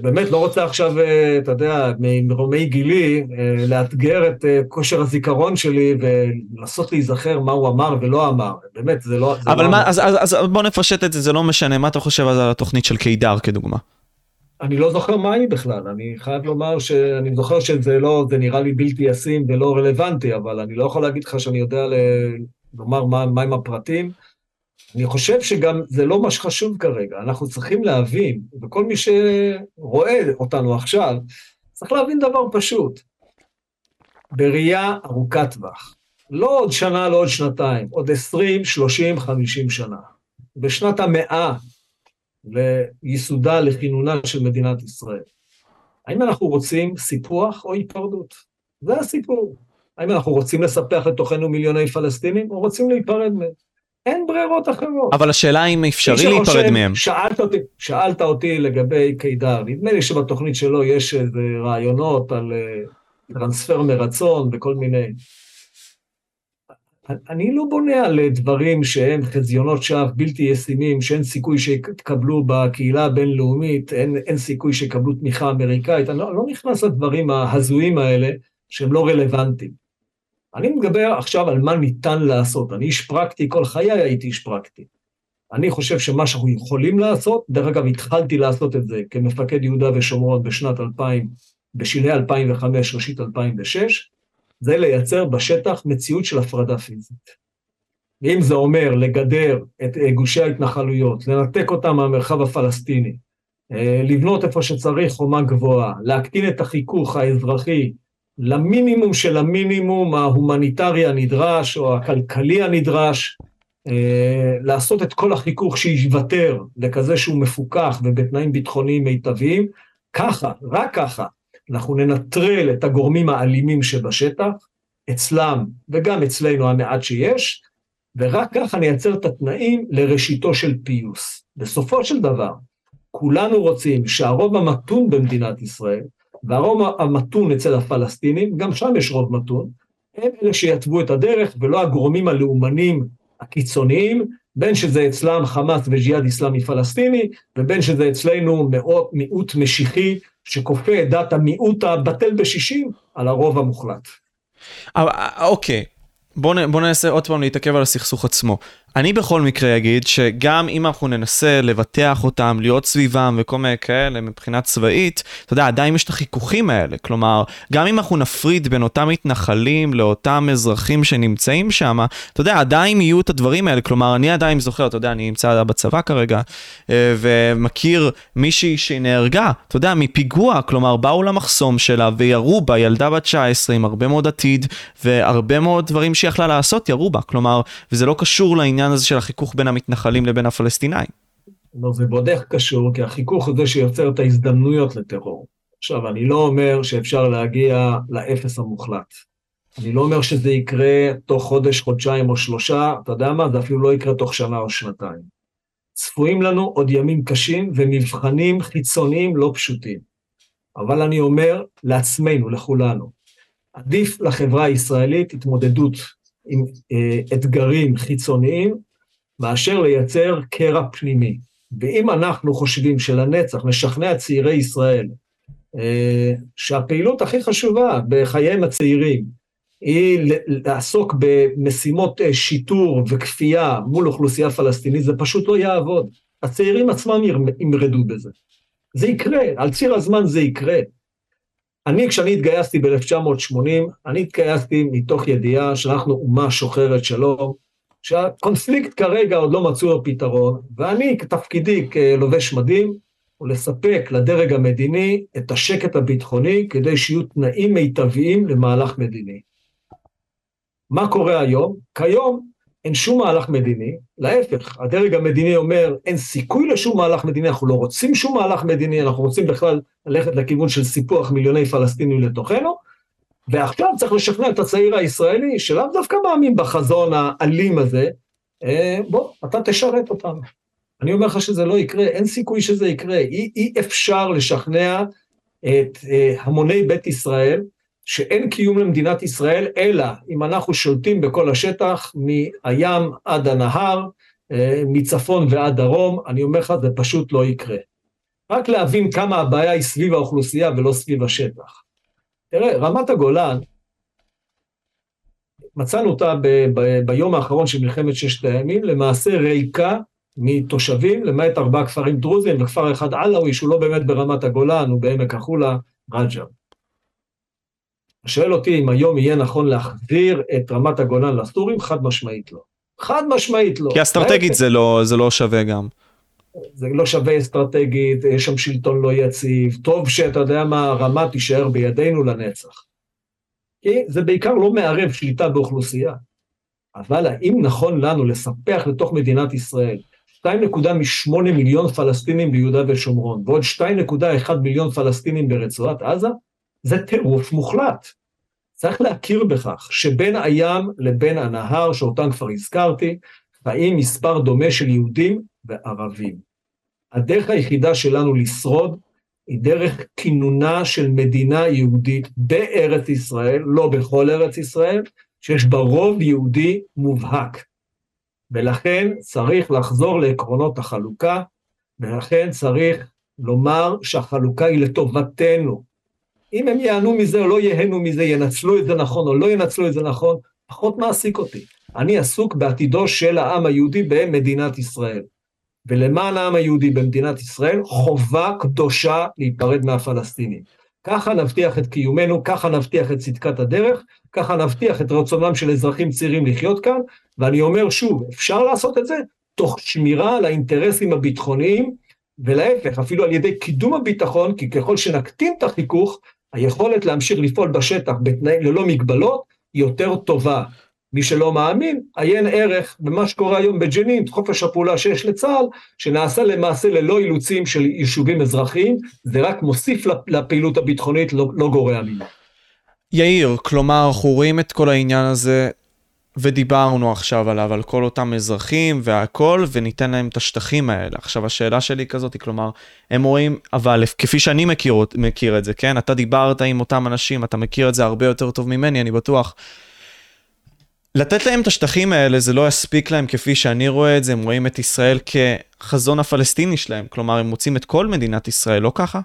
[SPEAKER 2] באמת לא רוצה עכשיו, אה, אתה יודע, ממרומי גילי, אה, לאתגר את אה, כושר הזיכרון שלי ולנסות להיזכר מה הוא אמר ולא אמר. באמת, זה לא...
[SPEAKER 1] זה אבל לא מה, אז, אז, אז בוא נפשט את זה, זה לא משנה. מה אתה חושב על התוכנית של קידר כדוגמה?
[SPEAKER 2] אני לא זוכר מה היא בכלל, אני חייב לומר שאני זוכר שזה לא, זה נראה לי בלתי ישים ולא רלוונטי, אבל אני לא יכול להגיד לך שאני יודע לומר מה, מה עם הפרטים. אני חושב שגם זה לא מה שחשוב כרגע, אנחנו צריכים להבין, וכל מי שרואה אותנו עכשיו, צריך להבין דבר פשוט. בראייה ארוכת טווח, לא עוד שנה, לא עוד שנתיים, עוד עשרים, שלושים, חמישים שנה. בשנת המאה לייסודה, לכינונה של מדינת ישראל. האם אנחנו רוצים סיפוח או היפרדות? זה הסיפור. האם אנחנו רוצים לספח לתוכנו מיליוני פלסטינים, או רוצים להיפרד מהם? אין ברירות אחרות.
[SPEAKER 1] אבל השאלה אם אפשרי להיפרד מהם.
[SPEAKER 2] שאלת אותי, שאלת אותי לגבי קידר, נדמה לי שבתוכנית שלו יש איזה רעיונות על, אה, טרנספר מרצון וכל מיני. אני לא בונה על דברים שהם חזיונות שווא בלתי ישימים, שאין סיכוי שיתקבלו בקהילה הבינלאומית, אין, אין סיכוי שיקבלו תמיכה אמריקאית, אני לא, לא נכנס לדברים ההזויים האלה שהם לא רלוונטיים. אני מדבר עכשיו על מה ניתן לעשות, אני איש פרקטי, כל חיי הייתי איש פרקטי. אני חושב שמה שאנחנו יכולים לעשות, דרך אגב התחלתי לעשות את זה כמפקד יהודה ושומרון בשנת 2000, בשלהי 2005, ראשית 2006, זה לייצר בשטח מציאות של הפרדה פיזית. אם זה אומר לגדר את גושי ההתנחלויות, לנתק אותם מהמרחב הפלסטיני, אה, לבנות איפה שצריך חומה גבוהה, להקטין את החיכוך האזרחי למינימום של המינימום ההומניטרי הנדרש או הכלכלי הנדרש, אה, לעשות את כל החיכוך שיוותר לכזה שהוא מפוקח ובתנאים ביטחוניים מיטביים, ככה, רק ככה, אנחנו ננטרל את הגורמים האלימים שבשטח, אצלם וגם אצלנו המעט שיש, ורק ככה נייצר את התנאים לראשיתו של פיוס. בסופו של דבר, כולנו רוצים שהרוב המתון במדינת ישראל, והרוב המתון אצל הפלסטינים, גם שם יש רוב מתון, הם אלה שיתוו את הדרך ולא הגורמים הלאומנים הקיצוניים, בין שזה אצלם חמאס וג'יהאד איסלאמי פלסטיני, ובין שזה אצלנו מאות, מיעוט משיחי שכופה את דת המיעוט הבטל בשישים על הרוב המוחלט.
[SPEAKER 1] אה, אוקיי, בואו ננסה עוד פעם להתעכב על הסכסוך עצמו. אני בכל מקרה אגיד שגם אם אנחנו ננסה לבטח אותם, להיות סביבם וכל מיני כאלה מבחינה צבאית, אתה יודע, עדיין יש את החיכוכים האלה. כלומר, גם אם אנחנו נפריד בין אותם מתנחלים לאותם אזרחים שנמצאים שם, אתה יודע, עדיין יהיו את הדברים האלה. כלומר, אני עדיין זוכר, אתה יודע, אני נמצא בצבא כרגע, אה, ומכיר מישהי שנהרגה, אתה יודע, מפיגוע, כלומר, באו למחסום שלה וירו בה, ילדה בת 19 עם הרבה מאוד עתיד, והרבה מאוד דברים שהיא יכלה לעשות, ירו בה. כלומר, וזה לא קשור לעניין. העניין הזה של החיכוך בין המתנחלים לבין הפלסטינאים.
[SPEAKER 2] לא, זה בודק קשור, כי החיכוך הוא זה שיוצר את ההזדמנויות לטרור. עכשיו, אני לא אומר שאפשר להגיע לאפס המוחלט. אני לא אומר שזה יקרה תוך חודש, חודשיים או שלושה, אתה יודע מה? זה אפילו לא יקרה תוך שנה או שנתיים. צפויים לנו עוד ימים קשים ומבחנים חיצוניים לא פשוטים. אבל אני אומר לעצמנו, לכולנו, עדיף לחברה הישראלית התמודדות עם אה, אתגרים חיצוניים, מאשר לייצר קרע פנימי. ואם אנחנו חושבים שלנצח נשכנע צעירי ישראל אה, שהפעילות הכי חשובה בחייהם הצעירים היא לעסוק במשימות אה, שיטור וכפייה מול אוכלוסייה פלסטינית, זה פשוט לא יעבוד. הצעירים עצמם ימרדו בזה. זה יקרה, על ציר הזמן זה יקרה. אני, כשאני התגייסתי ב-1980, אני התגייסתי מתוך ידיעה שאנחנו אומה שוחרת שלום, שהקונפליקט כרגע עוד לא מצאו לו פתרון, ואני, כתפקידי כלובש מדים, הוא לספק לדרג המדיני את השקט הביטחוני כדי שיהיו תנאים מיטביים למהלך מדיני. מה קורה היום? כיום אין שום מהלך מדיני, להפך, הדרג המדיני אומר, אין סיכוי לשום מהלך מדיני, אנחנו לא רוצים שום מהלך מדיני, אנחנו רוצים בכלל ללכת לכיוון של סיפוח מיליוני פלסטינים לתוכנו, ועכשיו צריך לשכנע את הצעיר הישראלי, שלאו דווקא מאמין בחזון האלים הזה, אה, בוא, אתה תשרת אותנו. אני אומר לך שזה לא יקרה, אין סיכוי שזה יקרה, אי, אי אפשר לשכנע את אה, המוני בית ישראל, שאין קיום למדינת ישראל, אלא אם אנחנו שולטים בכל השטח, מהים עד הנהר, אה, מצפון ועד דרום, אני אומר לך, זה פשוט לא יקרה. רק להבין כמה הבעיה היא סביב האוכלוסייה ולא סביב השטח. תראה, רמת הגולן, מצאנו אותה ב- ב- ביום האחרון של מלחמת ששת הימים, למעשה ריקה מתושבים, למעט ארבעה כפרים דרוזיים וכפר אחד עלאווי, שהוא לא באמת ברמת הגולן, הוא בעמק החולה, רג'ר. שואל אותי אם היום יהיה נכון להחזיר את רמת הגולן לסורים, חד משמעית לא. חד משמעית לא.
[SPEAKER 1] כי אסטרטגית זה לא, זה לא שווה גם.
[SPEAKER 2] זה לא שווה אסטרטגית, יש שם שלטון לא יציב, טוב שאתה יודע מה, הרמה תישאר בידינו לנצח. כי זה בעיקר לא מערב שליטה באוכלוסייה. אבל האם נכון לנו לספח לתוך מדינת ישראל 2.8 מיליון פלסטינים ביהודה ושומרון ועוד 2.1 מיליון פלסטינים ברצועת עזה? זה טירוף מוחלט. צריך להכיר בכך שבין הים לבין הנהר, שאותם כבר הזכרתי, חיים מספר דומה של יהודים וערבים. הדרך היחידה שלנו לשרוד היא דרך כינונה של מדינה יהודית בארץ ישראל, לא בכל ארץ ישראל, שיש בה רוב יהודי מובהק. ולכן צריך לחזור לעקרונות החלוקה, ולכן צריך לומר שהחלוקה היא לטובתנו. אם הם ייהנו מזה או לא ייהנו מזה, ינצלו את זה נכון או לא ינצלו את זה נכון, פחות מעסיק אותי. אני עסוק בעתידו של העם היהודי במדינת ישראל. ולמען העם היהודי במדינת ישראל, חובה קדושה להיפרד מהפלסטינים. ככה נבטיח את קיומנו, ככה נבטיח את צדקת הדרך, ככה נבטיח את רצונם של אזרחים צעירים לחיות כאן, ואני אומר שוב, אפשר לעשות את זה תוך שמירה על האינטרסים הביטחוניים, ולהפך, אפילו על ידי קידום הביטחון, כי ככל שנקטין את החיכוך, היכולת להמשיך לפעול בשטח בתנאים ללא מגבלות יותר טובה. מי שלא מאמין, עיין ערך במה שקורה היום בג'נין, חופש הפעולה שיש לצה"ל, שנעשה למעשה ללא אילוצים של יישובים אזרחיים, זה רק מוסיף לפעילות הביטחונית, לא, לא גורע ממנו.
[SPEAKER 1] יאיר, כלומר, אנחנו רואים את כל העניין הזה, ודיברנו עכשיו עליו, על כל אותם אזרחים והכל, וניתן להם את השטחים האלה. עכשיו, השאלה שלי כזאת, כלומר, הם רואים, אבל כפי שאני מכיר, מכיר את זה, כן? אתה דיברת עם אותם אנשים, אתה מכיר את זה הרבה יותר טוב ממני, אני בטוח. לתת להם את השטחים האלה זה לא יספיק להם כפי שאני רואה את זה, הם רואים את ישראל כחזון הפלסטיני שלהם, כלומר הם מוצאים את כל מדינת ישראל, לא ככה?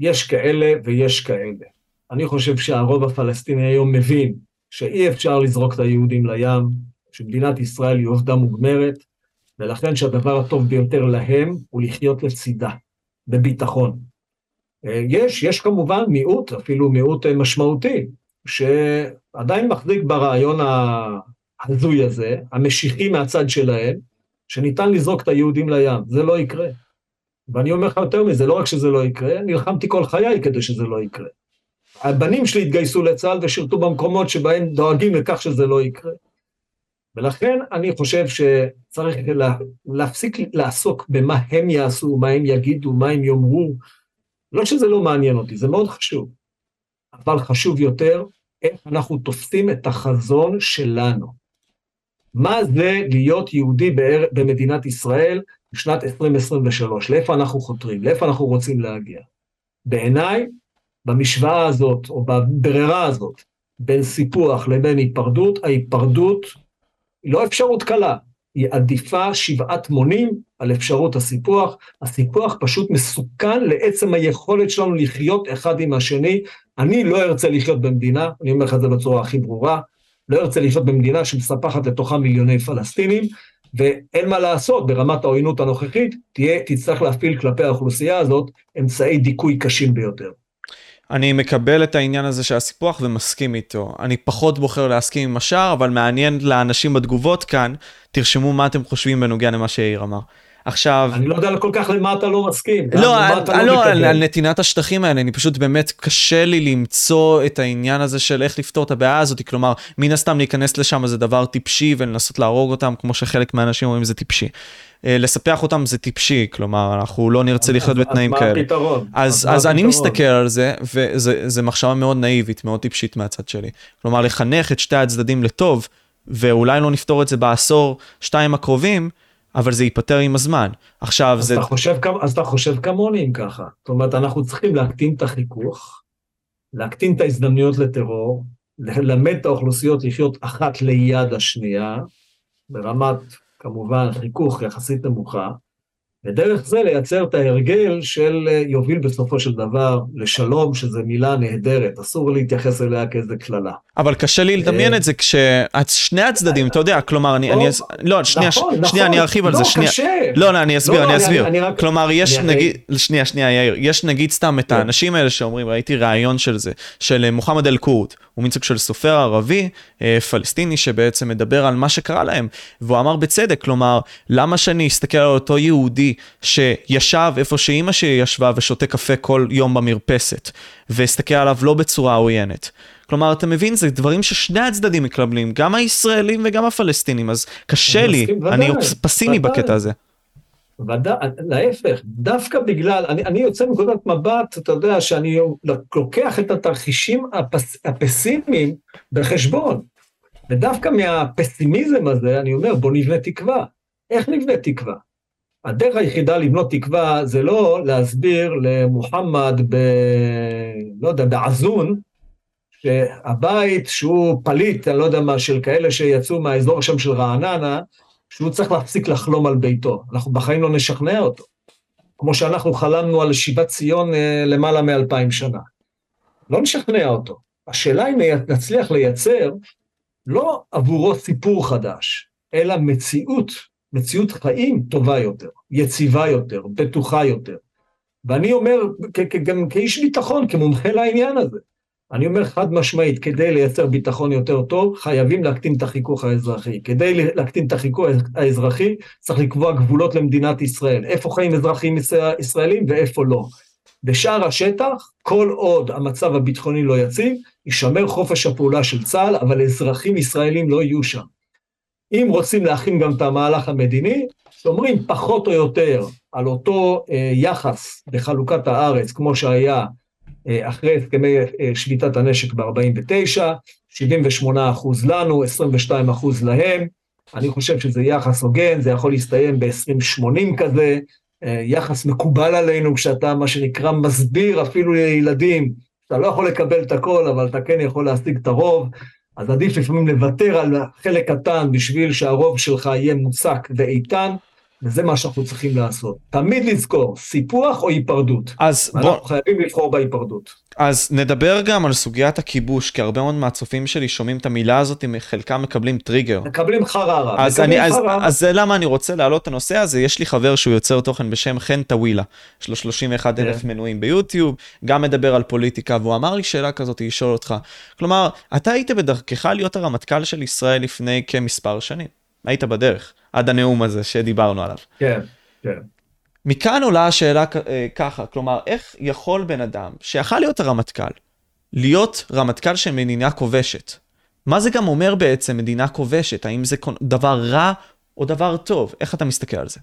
[SPEAKER 2] יש כאלה ויש כאלה. אני חושב שהרוב הפלסטיני היום מבין שאי אפשר לזרוק את היהודים לים, שמדינת ישראל היא עובדה מוגמרת, ולכן שהדבר הטוב ביותר להם הוא לחיות לצידה, בביטחון. אה, יש, יש כמובן מיעוט, אפילו מיעוט אה, משמעותי, שעדיין מחזיק ברעיון ההזוי הזה, המשיחי מהצד שלהם, שניתן לזרוק את היהודים לים. זה לא יקרה. ואני אומר לך יותר מזה, לא רק שזה לא יקרה, נלחמתי כל חיי כדי שזה לא יקרה. הבנים שלי התגייסו לצה"ל ושירתו במקומות שבהם דואגים לכך שזה לא יקרה. ולכן אני חושב שצריך לה, להפסיק לעסוק במה הם יעשו, מה הם יגידו, מה הם יאמרו. לא שזה לא מעניין אותי, זה מאוד חשוב. אבל חשוב יותר, איך אנחנו תופסים את החזון שלנו. מה זה להיות יהודי במדינת ישראל בשנת 2023? לאיפה אנחנו חותרים? לאיפה אנחנו רוצים להגיע? בעיניי, במשוואה הזאת, או בברירה הזאת, בין סיפוח לבין היפרדות, ההיפרדות היא לא אפשרות קלה, היא עדיפה שבעת מונים על אפשרות הסיפוח. הסיפוח פשוט מסוכן לעצם היכולת שלנו לחיות אחד עם השני. אני לא ארצה לחיות במדינה, אני אומר לך את זה בצורה הכי ברורה, לא ארצה לחיות במדינה שמספחת לתוכה מיליוני פלסטינים, ואין מה לעשות, ברמת העוינות הנוכחית, תהיה, תצטרך להפעיל כלפי האוכלוסייה הזאת אמצעי דיכוי קשים ביותר.
[SPEAKER 1] אני מקבל את העניין הזה של הסיפוח ומסכים איתו. אני פחות בוחר להסכים עם השאר, אבל מעניין לאנשים בתגובות כאן, תרשמו מה אתם חושבים בנוגע למה שיאיר אמר. עכשיו...
[SPEAKER 2] אני לא יודע כל כך למה אתה לא מסכים.
[SPEAKER 1] לא, על, לא, לא על, על נתינת השטחים האלה, אני פשוט באמת קשה לי למצוא את העניין הזה של איך לפתור את הבעיה הזאת, כלומר, מן הסתם להיכנס לשם זה דבר טיפשי ולנסות להרוג אותם, כמו שחלק מהאנשים אומרים זה טיפשי. אה, לספח אותם זה טיפשי, כלומר, אנחנו לא נרצה לחיות בתנאים כאלה.
[SPEAKER 2] אז מה הפתרון?
[SPEAKER 1] אז, אז אני מסתכל על זה, וזו מחשבה מאוד נאיבית, מאוד טיפשית מהצד שלי. כלומר, לחנך את שתי הצדדים לטוב, ואולי לא נפתור את זה בעשור, שתיים הקרובים, אבל זה ייפתר עם הזמן. עכשיו
[SPEAKER 2] אז
[SPEAKER 1] זה...
[SPEAKER 2] אתה חושב, אז אתה חושב כמוני אם ככה. זאת אומרת, אנחנו צריכים להקטין את החיכוך, להקטין את ההזדמנויות לטרור, ללמד את האוכלוסיות לחיות אחת ליד השנייה, ברמת כמובן חיכוך יחסית נמוכה, ודרך זה לייצר את ההרגל של אה, יוביל בסופו של דבר לשלום, שזו מילה נהדרת, אסור להתייחס אליה כאיזה קללה.
[SPEAKER 1] אבל קשה לי לדמיין אה, את זה כששני הצדדים, אתה יודע, כלומר, אני, אני, לא, שנייה, נכון, שנייה, אני נכון. ארחיב על זה,
[SPEAKER 2] לא,
[SPEAKER 1] שנייה. לא, לא, אני אסביר, לא, אני אסביר. כלומר, יש נגיד, שנייה, שנייה, יאיר, יש נגיד סתם את כן. האנשים האלה שאומרים, ראיתי ראיון של זה, של מוחמד אל-קורט, הוא מין סוג של סופר ערבי, אה, פלסטיני, שבעצם מדבר על מה שקרה להם, והוא אמר בצדק, כלומר, למה שאני אסתכל על אותו יהודי שישב איפה שאימא שלי ישבה ושותה קפה כל יום במרפסת, והסתכל עליו לא בצורה עוינת. כלומר, אתה מבין, זה דברים ששני הצדדים מקבלים, גם הישראלים וגם הפלסטינים, אז קשה לי, אני פסימי בקטע הזה.
[SPEAKER 2] ודאי, להפך, דווקא בגלל, אני, אני יוצא מנקודת מבט, אתה יודע, שאני לוקח את התרחישים הפס, הפסימיים בחשבון, ודווקא מהפסימיזם הזה, אני אומר, בוא נבנה תקווה. איך נבנה תקווה? הדרך היחידה לבנות תקווה זה לא להסביר למוחמד ב... לא יודע, בעזון, שהבית שהוא פליט, אני לא יודע מה, של כאלה שיצאו מהאזור שם של רעננה, שהוא צריך להפסיק לחלום על ביתו. אנחנו בחיים לא נשכנע אותו. כמו שאנחנו חלמנו על שיבת ציון אה, למעלה מאלפיים שנה. לא נשכנע אותו. השאלה אם נצליח לייצר לא עבורו סיפור חדש, אלא מציאות, מציאות חיים טובה יותר, יציבה יותר, בטוחה יותר. ואני אומר, גם כאיש ביטחון, כמומחה לעניין הזה, אני אומר חד משמעית, כדי לייצר ביטחון יותר טוב, חייבים להקטין את החיכוך האזרחי. כדי להקטין את החיכוך האזרחי, צריך לקבוע גבולות למדינת ישראל. איפה חיים אזרחים ישראלים ואיפה לא. בשאר השטח, כל עוד המצב הביטחוני לא יציב, יישמר חופש הפעולה של צה"ל, אבל אזרחים ישראלים לא יהיו שם. אם רוצים להכין גם את המהלך המדיני, שומרים פחות או יותר על אותו אה, יחס בחלוקת הארץ, כמו שהיה אה, אחרי הסכמי אה, שביתת הנשק ב-49, 78 אחוז לנו, 22 אחוז להם. אני חושב שזה יחס הוגן, זה יכול להסתיים ב-20-80 כזה, אה, יחס מקובל עלינו כשאתה, מה שנקרא, מסביר אפילו לילדים, אתה לא יכול לקבל את הכל, אבל אתה כן יכול להשיג את הרוב, אז עדיף לפעמים לוותר על חלק קטן בשביל שהרוב שלך יהיה מוצק ואיתן, וזה מה שאנחנו צריכים לעשות. תמיד לזכור, סיפוח או היפרדות.
[SPEAKER 1] אז
[SPEAKER 2] בוא... אנחנו חייבים לבחור בהיפרדות.
[SPEAKER 1] אז נדבר גם על סוגיית הכיבוש, כי הרבה מאוד מהצופים שלי שומעים את המילה הזאת, חלקם מקבלים טריגר.
[SPEAKER 2] מקבלים חררה.
[SPEAKER 1] אז, אני, אז, אז זה למה אני רוצה להעלות את הנושא הזה, יש לי חבר שהוא יוצר תוכן בשם חן טווילה, יש לו 31 אלף yeah. כן. מנויים ביוטיוב, גם מדבר על פוליטיקה, והוא אמר לי שאלה כזאת, לשאול אותך. כלומר, אתה היית בדרכך להיות הרמטכ"ל של ישראל לפני כמספר שנים. היית בדרך, עד הנאום הזה שדיברנו עליו.
[SPEAKER 2] כן, כן.
[SPEAKER 1] מכאן עולה השאלה אה, ככה, כלומר, איך יכול בן אדם שיכל להיות הרמטכ"ל, להיות רמטכ"ל של מדינה כובשת? מה זה גם אומר בעצם מדינה כובשת? האם זה דבר רע או דבר טוב? איך אתה מסתכל על זה?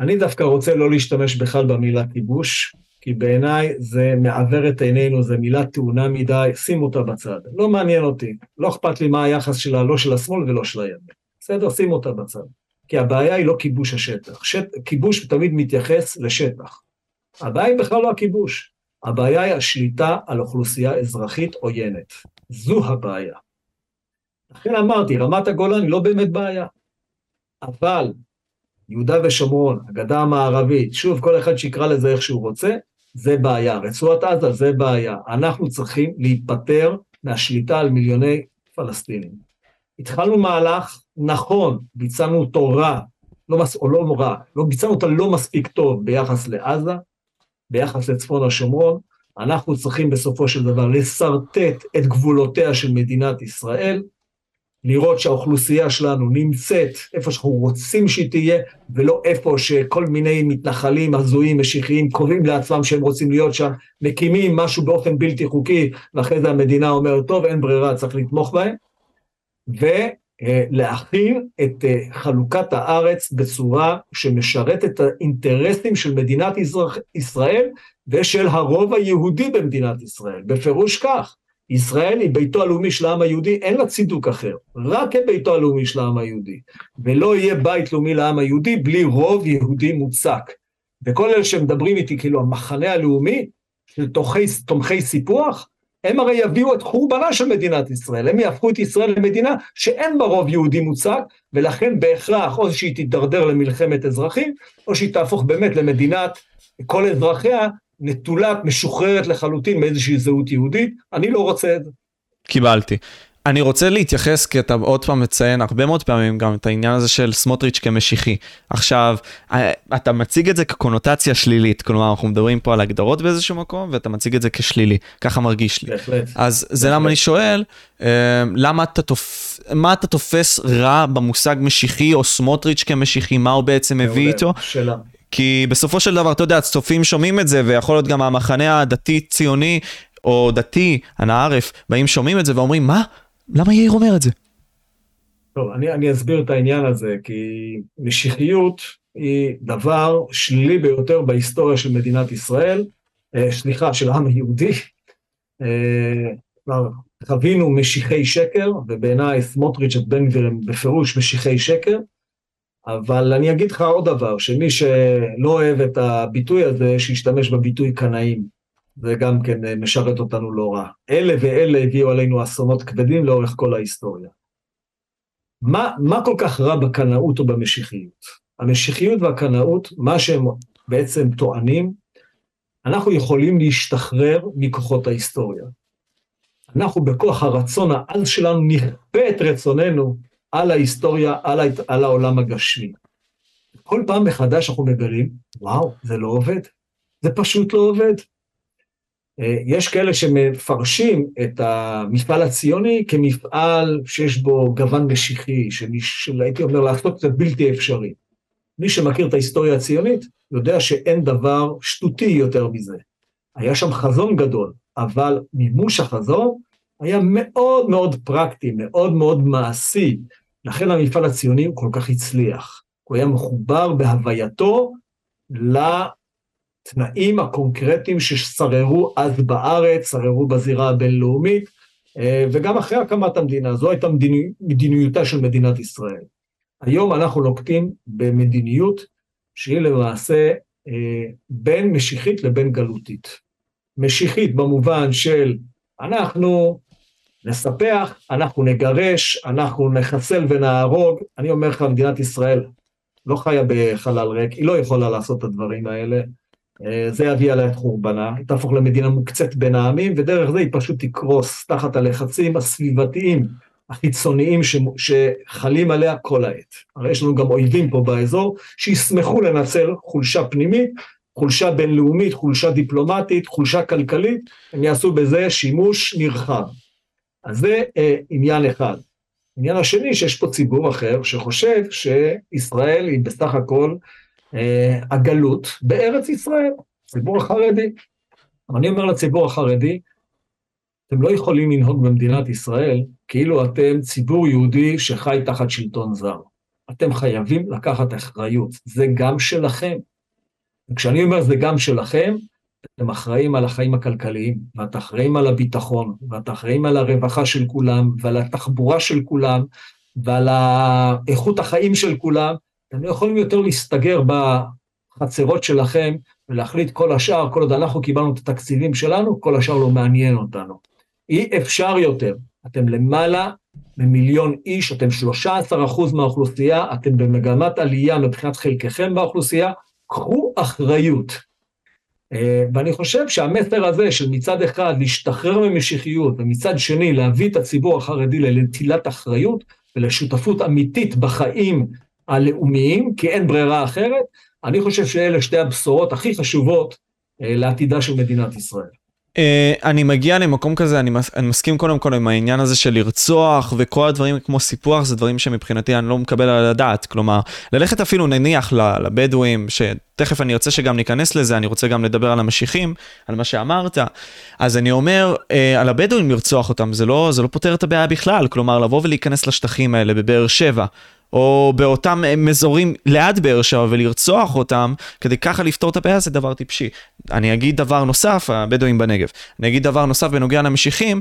[SPEAKER 2] אני דווקא רוצה לא להשתמש בכלל במילה כיבוש, כי בעיניי זה מעוור את עינינו, זה מילה טעונה מדי, שים אותה בצד. לא מעניין אותי, לא אכפת לי מה היחס שלה, לא של השמאל ולא של הימין. בסדר? שים אותה בצד. כי הבעיה היא לא כיבוש השטח. שט... כיבוש תמיד מתייחס לשטח. הבעיה היא בכלל לא הכיבוש. הבעיה היא השליטה על אוכלוסייה אזרחית עוינת. זו הבעיה. לכן אמרתי, רמת הגולן היא לא באמת בעיה. אבל יהודה ושומרון, הגדה המערבית, שוב, כל אחד שיקרא לזה איך שהוא רוצה, זה בעיה. רצועת עזה זה בעיה. אנחנו צריכים להיפטר מהשליטה על מיליוני פלסטינים. התחלנו מהלך נכון, ביצענו אותו רע, לא מס, או לא רע, לא, ביצענו אותו לא מספיק טוב ביחס לעזה, ביחס לצפון השומרון, אנחנו צריכים בסופו של דבר לשרטט את גבולותיה של מדינת ישראל, לראות שהאוכלוסייה שלנו נמצאת איפה שאנחנו רוצים שהיא תהיה, ולא איפה שכל מיני מתנחלים הזויים, משיחיים, קובעים לעצמם שהם רוצים להיות שם, מקימים משהו באופן בלתי חוקי, ואחרי זה המדינה אומרת, טוב, אין ברירה, צריך לתמוך בהם. ולהכין את אה, חלוקת הארץ בצורה שמשרת את האינטרסים של מדינת ישראל ושל הרוב היהודי במדינת ישראל, בפירוש כך. ישראל היא ביתו הלאומי של העם היהודי, אין לה צידוק אחר, רק כביתו הלאומי של העם היהודי. ולא יהיה בית לאומי לעם היהודי בלי רוב יהודי מוצק. וכל אלה שמדברים איתי, כאילו המחנה הלאומי, של תומכי, סיפוח, הם הרי יביאו את חורבנה של מדינת ישראל, הם יהפכו את ישראל למדינה שאין בה רוב יהודי מוצק, ולכן בהכרח או שהיא תידרדר למלחמת אזרחים, או שהיא תהפוך באמת למדינת כל אזרחיה נטולת, משוחררת לחלוטין מאיזושהי זהות יהודית, אני לא רוצה את זה.
[SPEAKER 1] קיבלתי. אני רוצה להתייחס, כי אתה עוד פעם מציין הרבה מאוד פעמים גם את העניין הזה של סמוטריץ' כמשיחי. עכשיו, אה, אתה מציג את זה כקונוטציה שלילית, כלומר, אנחנו מדברים פה על הגדרות באיזשהו מקום, ואתה מציג את זה כשלילי, ככה מרגיש לי.
[SPEAKER 2] בהחלט.
[SPEAKER 1] אז בהחלט. זה למה אני שואל, אה, למה אתה תופ... מה אתה תופס רע במושג משיחי, או סמוטריץ' כמשיחי, מה הוא בעצם מביא איתו?
[SPEAKER 2] שאלה.
[SPEAKER 1] כי בסופו של דבר, אתה יודע, הצופים שומעים את זה, ויכול להיות גם המחנה הדתי-ציוני, או דתי, אנא ערף, באים שומעים את זה ואומרים, מה? למה יאיר אומר את זה?
[SPEAKER 2] טוב, אני, אני אסביר את העניין הזה, כי משיחיות היא דבר שלילי ביותר בהיסטוריה של מדינת ישראל, אה, סליחה, של העם היהודי. אה, כבר חווינו משיחי שקר, ובעיניי סמוטריץ' את בן גביר הם בפירוש משיחי שקר. אבל אני אגיד לך עוד דבר, שמי שלא אוהב את הביטוי הזה, שישתמש בביטוי קנאים. זה גם כן אה, משרת אותנו לא רע. אלה ואלה הביאו עלינו אסונות כבדים לאורך כל ההיסטוריה. מה, מה כל כך רע בקנאות או במשיחיות? המשיחיות והקנאות, מה שהם בעצם טוענים, אנחנו יכולים להשתחרר מכוחות ההיסטוריה. אנחנו בכוח הרצון העז שלנו נכפה את רצוננו על ההיסטוריה, על, ההת... על העולם הגשמי. כל פעם מחדש אנחנו מגלים, וואו, זה לא עובד. זה פשוט לא עובד. אה, יש כאלה שמפרשים את המפעל הציוני כמפעל שיש בו גוון משיחי, שהייתי אומר לעשות זה בלתי אפשרי. מי שמכיר את ההיסטוריה הציונית יודע שאין דבר שטותי יותר מזה. היה שם חזון גדול, אבל מימוש החזון היה מאוד מאוד פרקטי, מאוד מאוד מעשי. לכן המפעל הציוני הוא כל כך הצליח. הוא היה מחובר בהווייתו לתנאים הקונקרטיים ששררו אז בארץ, שררו בזירה הבינלאומית, אה, וגם אחרי הקמת המדינה. זו הייתה מדיני, מדיניותה של מדינת ישראל. היום אנחנו נוקטים במדיניות שהיא למעשה אה, בין משיחית לבין גלותית. משיחית במובן של אנחנו נספח, אנחנו נגרש, אנחנו נחסל ונהרוג. אני אומר לך, מדינת ישראל לא חיה בחלל ריק, היא לא יכולה לעשות את הדברים האלה. אה, זה יביא עליה את חורבנה, היא תהפוך למדינה מוקצת בין העמים, ודרך זה היא פשוט תקרוס תחת הלחצים הסביבתיים החיצוניים. שחלים עליה כל העת. הרי יש לנו גם אויבים פה באזור שישמחו לנצל חולשה פנימית, חולשה בינלאומית, חולשה דיפלומטית, חולשה כלכלית, הם יעשו בזה שימוש נרחב. אז זה אה, עניין אחד. עניין השני, שיש פה ציבור אחר שחושב שישראל היא בסך הכל הגלות בארץ ישראל, ציבור החרדי. אני אומר לציבור החרדי, אתם לא יכולים לנהוג במדינת ישראל כאילו אתם ציבור יהודי שחי תחת שלטון זר. אתם חייבים לקחת אחריות, זה גם שלכם. וכשאני אומר זה גם שלכם, אתם אחראים על החיים הכלכליים, ואתם אחראים על הביטחון, ואתם אחראים על הרווחה של כולם, ועל התחבורה של כולם, ועל איכות החיים של כולם. אתם לא יכולים יותר להסתגר בחצרות שלכם ולהחליט כל השאר, כל עוד אנחנו קיבלנו את התקציבים שלנו, כל השאר לא מעניין אותנו. אי אפשר יותר. אתם למעלה ממיליון איש, אתם 13 אחוז מהאוכלוסייה, אתם במגמת עלייה מבחינת חלקכם באוכלוסייה, קחו אחריות. אה, ואני חושב שהמסר הזה של מצד אחד להשתחרר ממשיחיות, ומצד שני להביא את הציבור החרדי לנטילת אחריות ולשותפות אמיתית בחיים הלאומיים, כי אין ברירה אחרת, אני חושב שאלה שתי הבשורות הכי חשובות אה, לעתידה של מדינת ישראל.
[SPEAKER 1] Uh, אני מגיע למקום כזה, אני, מס, אני מסכים קודם כל עם העניין הזה של לרצוח וכל הדברים כמו סיפוח, זה דברים שמבחינתי אני לא מקבל על הדעת. כלומר, ללכת אפילו נניח לבדואים, שתכף אני רוצה שגם ניכנס לזה, אני רוצה גם לדבר על המשיחים, על מה שאמרת. אז אני אומר, uh, על הבדואים לרצוח אותם, זה לא, זה לא פותר את הבעיה בכלל. כלומר, לבוא ולהיכנס לשטחים האלה בבאר שבע, או באותם אזורים ליד באר שבע ולרצוח אותם, כדי ככה לפתור את הבעיה זה דבר טיפשי. אני אגיד דבר נוסף, הבדואים בנגב, אני אגיד דבר נוסף בנוגע למשיחים,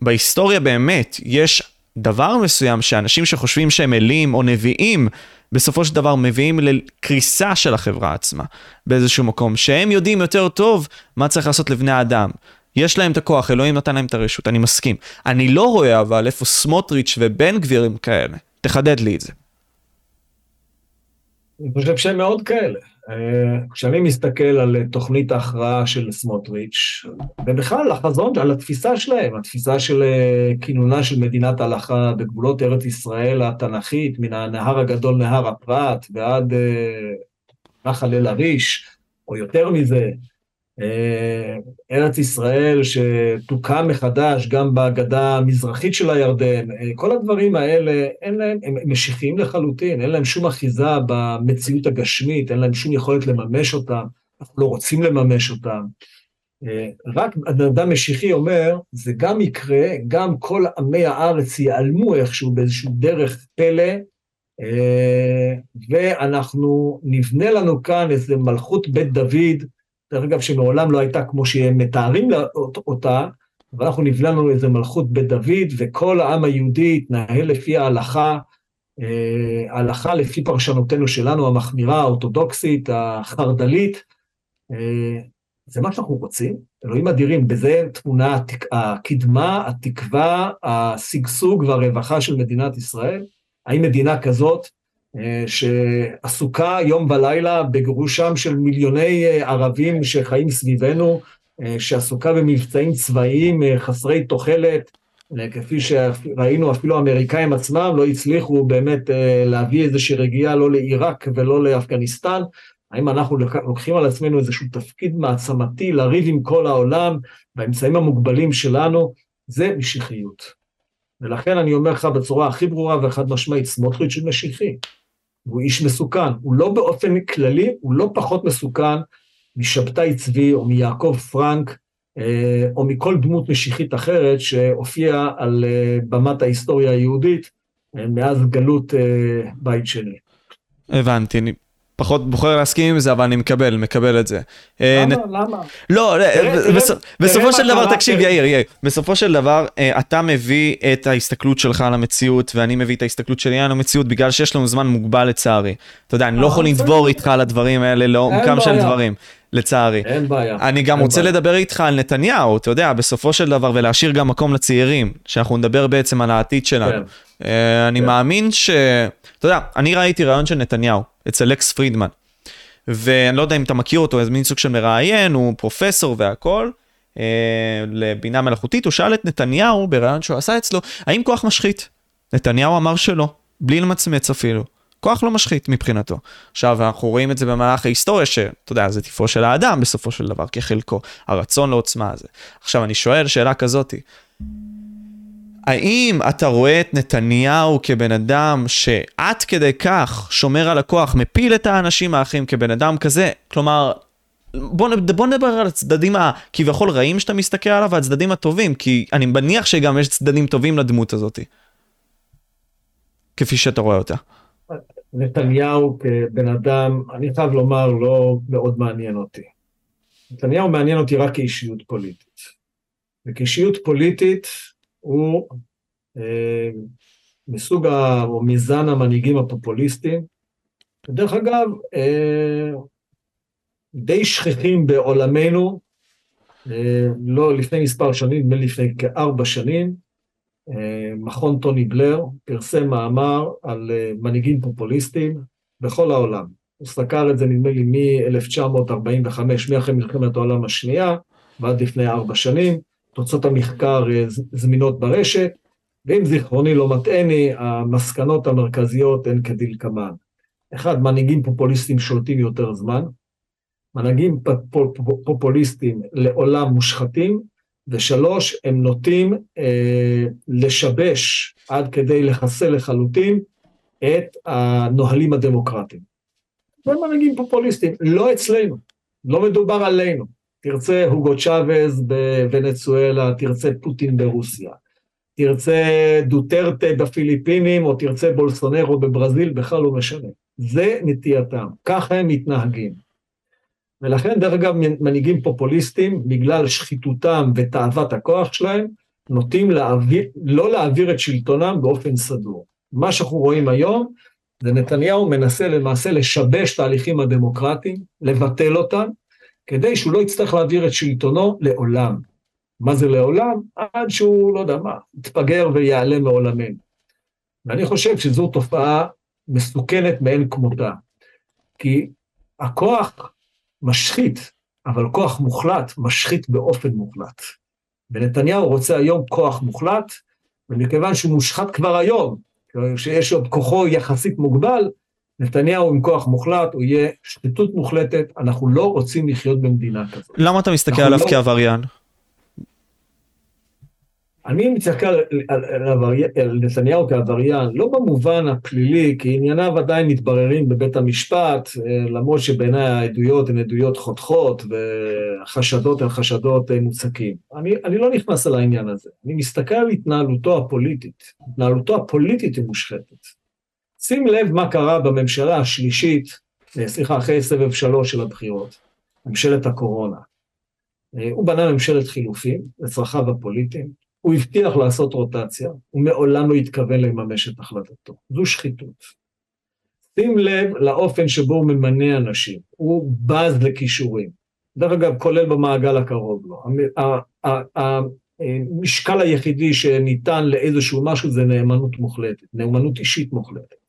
[SPEAKER 1] בהיסטוריה באמת יש דבר מסוים שאנשים שחושבים שהם אלים או נביאים, בסופו של דבר מביאים לקריסה של החברה עצמה באיזשהו מקום, שהם יודעים יותר טוב מה צריך לעשות לבני האדם. יש להם את הכוח, אלוהים נתן להם את הרשות, אני מסכים. אני לא רואה אבל איפה סמוטריץ' ובן גביר הם כאלה. תחדד לי את זה.
[SPEAKER 2] אני חושב שהם מאוד כאלה. אה, כשאני מסתכל על תוכנית ההכרעה של סמוטריץ', ובכלל החזון, על התפיסה שלהם, התפיסה של אה, כינונה של מדינת הלכה בגבולות ארץ ישראל התנ"כית, מן הנהר הגדול, נהר הפרת, ועד אה, נחל אל-עריש, או יותר מזה, אה, ארץ ישראל שתוקם מחדש גם בגדה המזרחית של הירדן, אה, כל הדברים האלה, אין להם, הם משיחיים לחלוטין, אין להם שום אחיזה במציאות הגשמית, אין להם שום יכולת לממש אותם, אנחנו לא רוצים לממש אותם. אה, רק אדם משיחי אומר, זה גם יקרה, גם כל עמי הארץ ייעלמו איכשהו באיזשהו דרך פלא, ואנחנו נבנה לנו כאן איזה מלכות בית דוד, דרך אגב, שמעולם לא הייתה כמו שהם מתארים אותה, אבל אנחנו נבלענו איזה מלכות בית דוד, וכל העם היהודי התנהל לפי ההלכה, אה, הלכה לפי פרשנותנו שלנו, המחמירה, האורתודוקסית, החרד"לית, אה, זה מה שאנחנו רוצים, אלוהים אדירים, בזה תמונה הקדמה, התקווה, השגשוג והרווחה של מדינת ישראל. האם מדינה כזאת, שעסוקה יום ולילה בגירושם של מיליוני ערבים שחיים סביבנו, שעסוקה במבצעים צבאיים חסרי תוחלת, כפי שראינו, אפילו האמריקאים עצמם לא הצליחו באמת אה, להביא איזושהי רגיעה לא לעיראק ולא לאפגניסטן. האם אנחנו לוקחים על עצמנו איזשהו תפקיד מעצמתי לריב עם כל העולם באמצעים המוגבלים שלנו? זה משיחיות. ולכן אני אומר לך בצורה הכי ברורה וחד משמעית, סמוטריץ' הוא משיחי. הוא איש מסוכן. הוא לא באופן כללי, הוא לא פחות מסוכן משבתאי צבי או מיעקב פרנק אה, או מכל דמות משיחית אחרת שהופיעה על אה, במת ההיסטוריה היהודית אה, מאז גלות בית שני.
[SPEAKER 1] הבנתי, אני פחות בוחר להסכים עם זה, אבל אני מקבל, מקבל את זה.
[SPEAKER 2] למה? למה?
[SPEAKER 1] לא, בסופו של דבר, תקשיב, יאיר, יאיר, בסופו של דבר, אתה מביא את ההסתכלות שלך על המציאות, ואני מביא את ההסתכלות שלי על המציאות, בגלל שיש לנו זמן מוגבל לצערי. אתה יודע, אני לא יכול לדבור איתך על הדברים האלה לעומקם של דברים. לצערי.
[SPEAKER 2] אין בעיה.
[SPEAKER 1] אני גם רוצה בעיה. לדבר איתך על נתניהו, אתה יודע, בסופו של דבר, ולהשאיר גם מקום לצעירים, שאנחנו נדבר בעצם על העתיד שלנו. כן. אני כן. מאמין ש... אתה יודע, אני ראיתי רעיון של נתניהו, אצל אקס פרידמן, ואני לא יודע אם אתה מכיר אותו, איזה מין סוג של מראיין, הוא פרופסור והכל. uh, לבינה מלאכותית, הוא שאל את נתניהו ברעיון שהוא עשה אצלו, האם כוח משחית? נתניהו אמר שלא, בלי למצמץ אפילו. כוח לא משחית מבחינתו. עכשיו, אנחנו רואים את זה במהלך ההיסטוריה, שאתה יודע, זה טיפו של האדם בסופו של דבר, כחלקו, הרצון לעוצמה הזה. עכשיו, אני שואל שאלה כזאתי, האם אתה רואה את נתניהו כבן אדם שעד כדי כך שומר על הכוח, מפיל את האנשים האחרים כבן אדם כזה? כלומר, בוא, בוא נדבר על הצדדים הכביכול רעים שאתה מסתכל עליו והצדדים הטובים, כי אני מניח שגם יש צדדים טובים לדמות הזאת. כפי שאתה רואה אותה.
[SPEAKER 2] נתניהו כבן אדם, אני חייב לומר, לא מאוד מעניין אותי. נתניהו מעניין אותי רק כאישיות פוליטית. וכאישיות פוליטית הוא אה, מסוג ה... או מזן המנהיגים הפופוליסטיים. ודרך אגב, אה, די שכיחים בעולמנו, אה, לא לפני מספר שנים, נדמה לי לפני כארבע שנים, אה, מכון טוני בלר פרסם מאמר על אה, מנהיגים פופוליסטיים בכל העולם. הוא סקר את זה נדמה לי מ-1945, מאחרי מלחמת העולם השנייה ועד לפני ארבע שנים. תוצאות המחקר אה, זמינות ברשת, ואם זיכרוני לא מטעני, המסקנות המרכזיות הן כדלקמן. אחד, מנהיגים פופוליסטיים שולטים יותר זמן, מנהיגים פופוליסטיים לעולם מושחתים, ושלוש, הם נוטים אה, לשבש עד כדי לחסל לחלוטין את הנוהלים הדמוקרטיים. זה מנהיגים פופוליסטיים, לא אצלנו, לא מדובר עלינו. תרצה הוגו צ'אבז בוונצואלה, תרצה פוטין ברוסיה, תרצה דוטרטה בפיליפינים, או תרצה בולסונרו בברזיל, בכלל לא משנה. זה נטייתם, ככה הם מתנהגים. ולכן, דרך אגב, מנהיגים פופוליסטים, בגלל שחיתותם ותאוות הכוח שלהם, נוטים להעביר, לא להעביר את שלטונם באופן סדור. מה שאנחנו רואים היום, זה נתניהו מנסה למעשה לשבש תהליכים הדמוקרטיים, לבטל אותם, כדי שהוא לא יצטרך להעביר את שלטונו לעולם. מה זה לעולם? עד שהוא, לא יודע מה, יתפגר ויעלם מעולמנו. ואני חושב שזו תופעה מסוכנת מאין כמותה. כי הכוח משחית, אבל כוח מוחלט משחית באופן מוחלט. ונתניהו רוצה היום כוח מוחלט, ומכיוון שהוא מושחת כבר היום, שיש עוד כוחו יחסית מוגבל, נתניהו עם כוח מוחלט, הוא יהיה שחיתות מוחלטת, אנחנו לא רוצים לחיות במדינה כזאת.
[SPEAKER 1] למה אתה מסתכל עליו לא... כעבריין?
[SPEAKER 2] אני מסתכל על, על, על, על נתניהו כעבריין, לא במובן הפלילי, כי ענייניו עדיין מתבררים בבית המשפט, אה, למרות שבעיניי העדויות הן עדויות חותכות והחשדות הן חשדות אה, מוצקים. אני, אני לא נכנס על העניין הזה, אני מסתכל על התנהלותו הפוליטית. התנהלותו הפוליטית היא מושחתת. שים לב מה קרה בממשלה השלישית, אה, סליחה, אחרי סבב שלוש של הבחירות, ממשלת הקורונה. הוא בנה ממשלת חילופים לצרכיו הפוליטיים, הוא הבטיח לעשות רוטציה, הוא מעולם לא התכוון לממש את החלטתו. זו שחיתות. שים לב לאופן שבו הוא ממנה אנשים, הוא בז לכישורים. דרך אגב, כולל במעגל הקרוב לו. המשקל היחידי שניתן לאיזשהו משהו זה נאמנות מוחלטת, נאמנות אישית מוחלטת.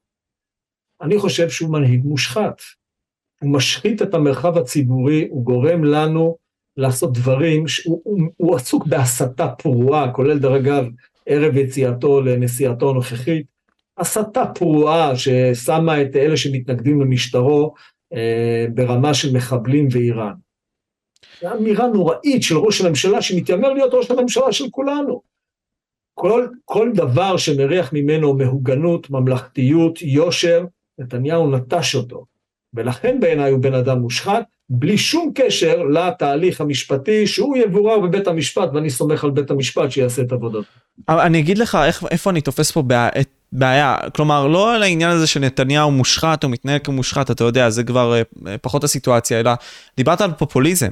[SPEAKER 2] אני חושב שהוא מנהיג מושחת. הוא משחית את המרחב הציבורי, הוא גורם לנו לעשות דברים, שהוא, הוא, הוא עסוק בהסתה פרועה, כולל דרך אגב ערב יציאתו לנסיעתו הנוכחית, הסתה פרועה ששמה את אלה שמתנגדים למשטרו אה, ברמה של מחבלים ואיראן. זו אמירה נוראית של ראש הממשלה שמתיימר להיות ראש הממשלה של כולנו. כל, כל דבר שמריח ממנו מהוגנות, ממלכתיות, יושר, נתניהו נטש אותו. ולכן בעיניי הוא בן אדם מושחת, בלי שום קשר לתהליך המשפטי שהוא יבורר בבית המשפט, ואני סומך על בית המשפט שיעשה את עבודות.
[SPEAKER 1] אני אגיד לך איך, איפה אני תופס פה בעיה, בעיה, כלומר לא על העניין הזה שנתניהו מושחת או מתנהל כמושחת, אתה יודע, זה כבר אה, פחות הסיטואציה, אלא דיברת על פופוליזם.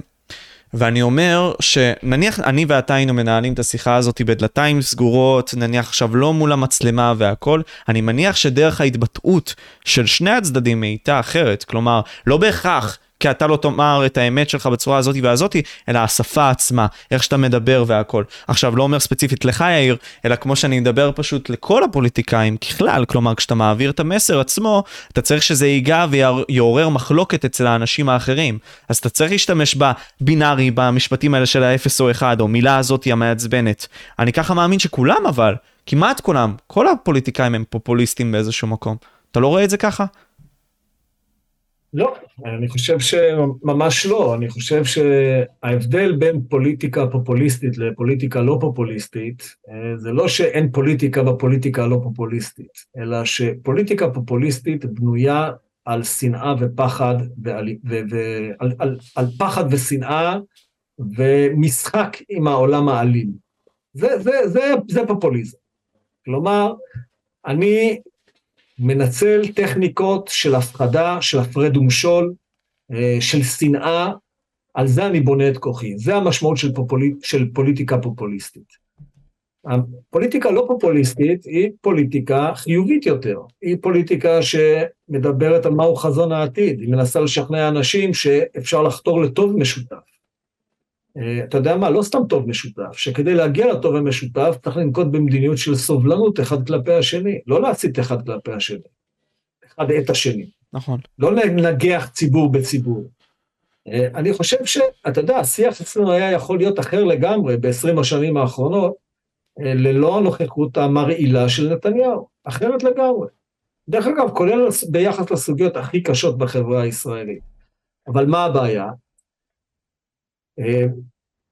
[SPEAKER 1] ואני אומר שנניח אני ואתה היינו מנהלים את השיחה הזאת בדלתיים סגורות, נניח עכשיו לא מול המצלמה והכל, אני מניח שדרך ההתבטאות של שני הצדדים הייתה אחרת, כלומר, לא בהכרח כי אתה לא תאמר את האמת שלך בצורה הזאת והזאתי, אלא השפה עצמה, איך שאתה מדבר והכל. עכשיו, לא אומר ספציפית לך, יאיר, אלא כמו שאני מדבר פשוט לכל הפוליטיקאים ככלל, כלומר, כשאתה מעביר את המסר עצמו, אתה צריך שזה ייגע ויעורר מחלוקת אצל האנשים האחרים. אז אתה צריך להשתמש בבינארי, במשפטים האלה של האפס או אחד, או מילה הזאתי המעצבנת. אני ככה מאמין שכולם אבל, כמעט כולם, כל הפוליטיקאים הם פופוליסטים באיזשהו מקום. אתה לא רואה את זה ככה?
[SPEAKER 2] לא, אני חושב שממש לא. אני חושב שההבדל בין פוליטיקה פופוליסטית לפוליטיקה לא פופוליסטית, אה, זה לא שאין פוליטיקה בפוליטיקה הלא פופוליסטית, אלא שפוליטיקה פופוליסטית בנויה על שנאה ופחד, ועל, ו, ו, על, על, על פחד ושנאה ומשחק עם העולם האלים. זה, זה, זה, זה פופוליזם. כלומר, אני מנצל טכניקות של הפחדה, של הפרד ומשול, אה, של שנאה, על זה אני בונה את כוחי. זה המשמעות של, פופולי, של פוליטיקה פופוליסטית. הפוליטיקה לא פופוליסטית היא פוליטיקה חיובית יותר. היא פוליטיקה שמדברת על מהו חזון העתיד. היא מנסה לשכנע אנשים שאפשר לחתור לטוב משותף. אה, אתה יודע מה, לא סתם טוב משותף, שכדי להגיע לטוב המשותף צריך לנקוט במדיניות של סובלנות אחד כלפי השני, לא להצית אחד כלפי השני, אחד את השני.
[SPEAKER 1] נכון.
[SPEAKER 2] לא לנגח ציבור בציבור. אה, אני חושב שאתה יודע, השיח אצלנו היה יכול להיות אחר לגמרי ב-20 השנים האחרונות, אה, ללא הנוכחות המרעילה של נתניהו, אחרת לגמרי. דרך אגב, כולל ביחס לסוגיות הכי קשות בחברה הישראלית. אבל מה הבעיה? אה,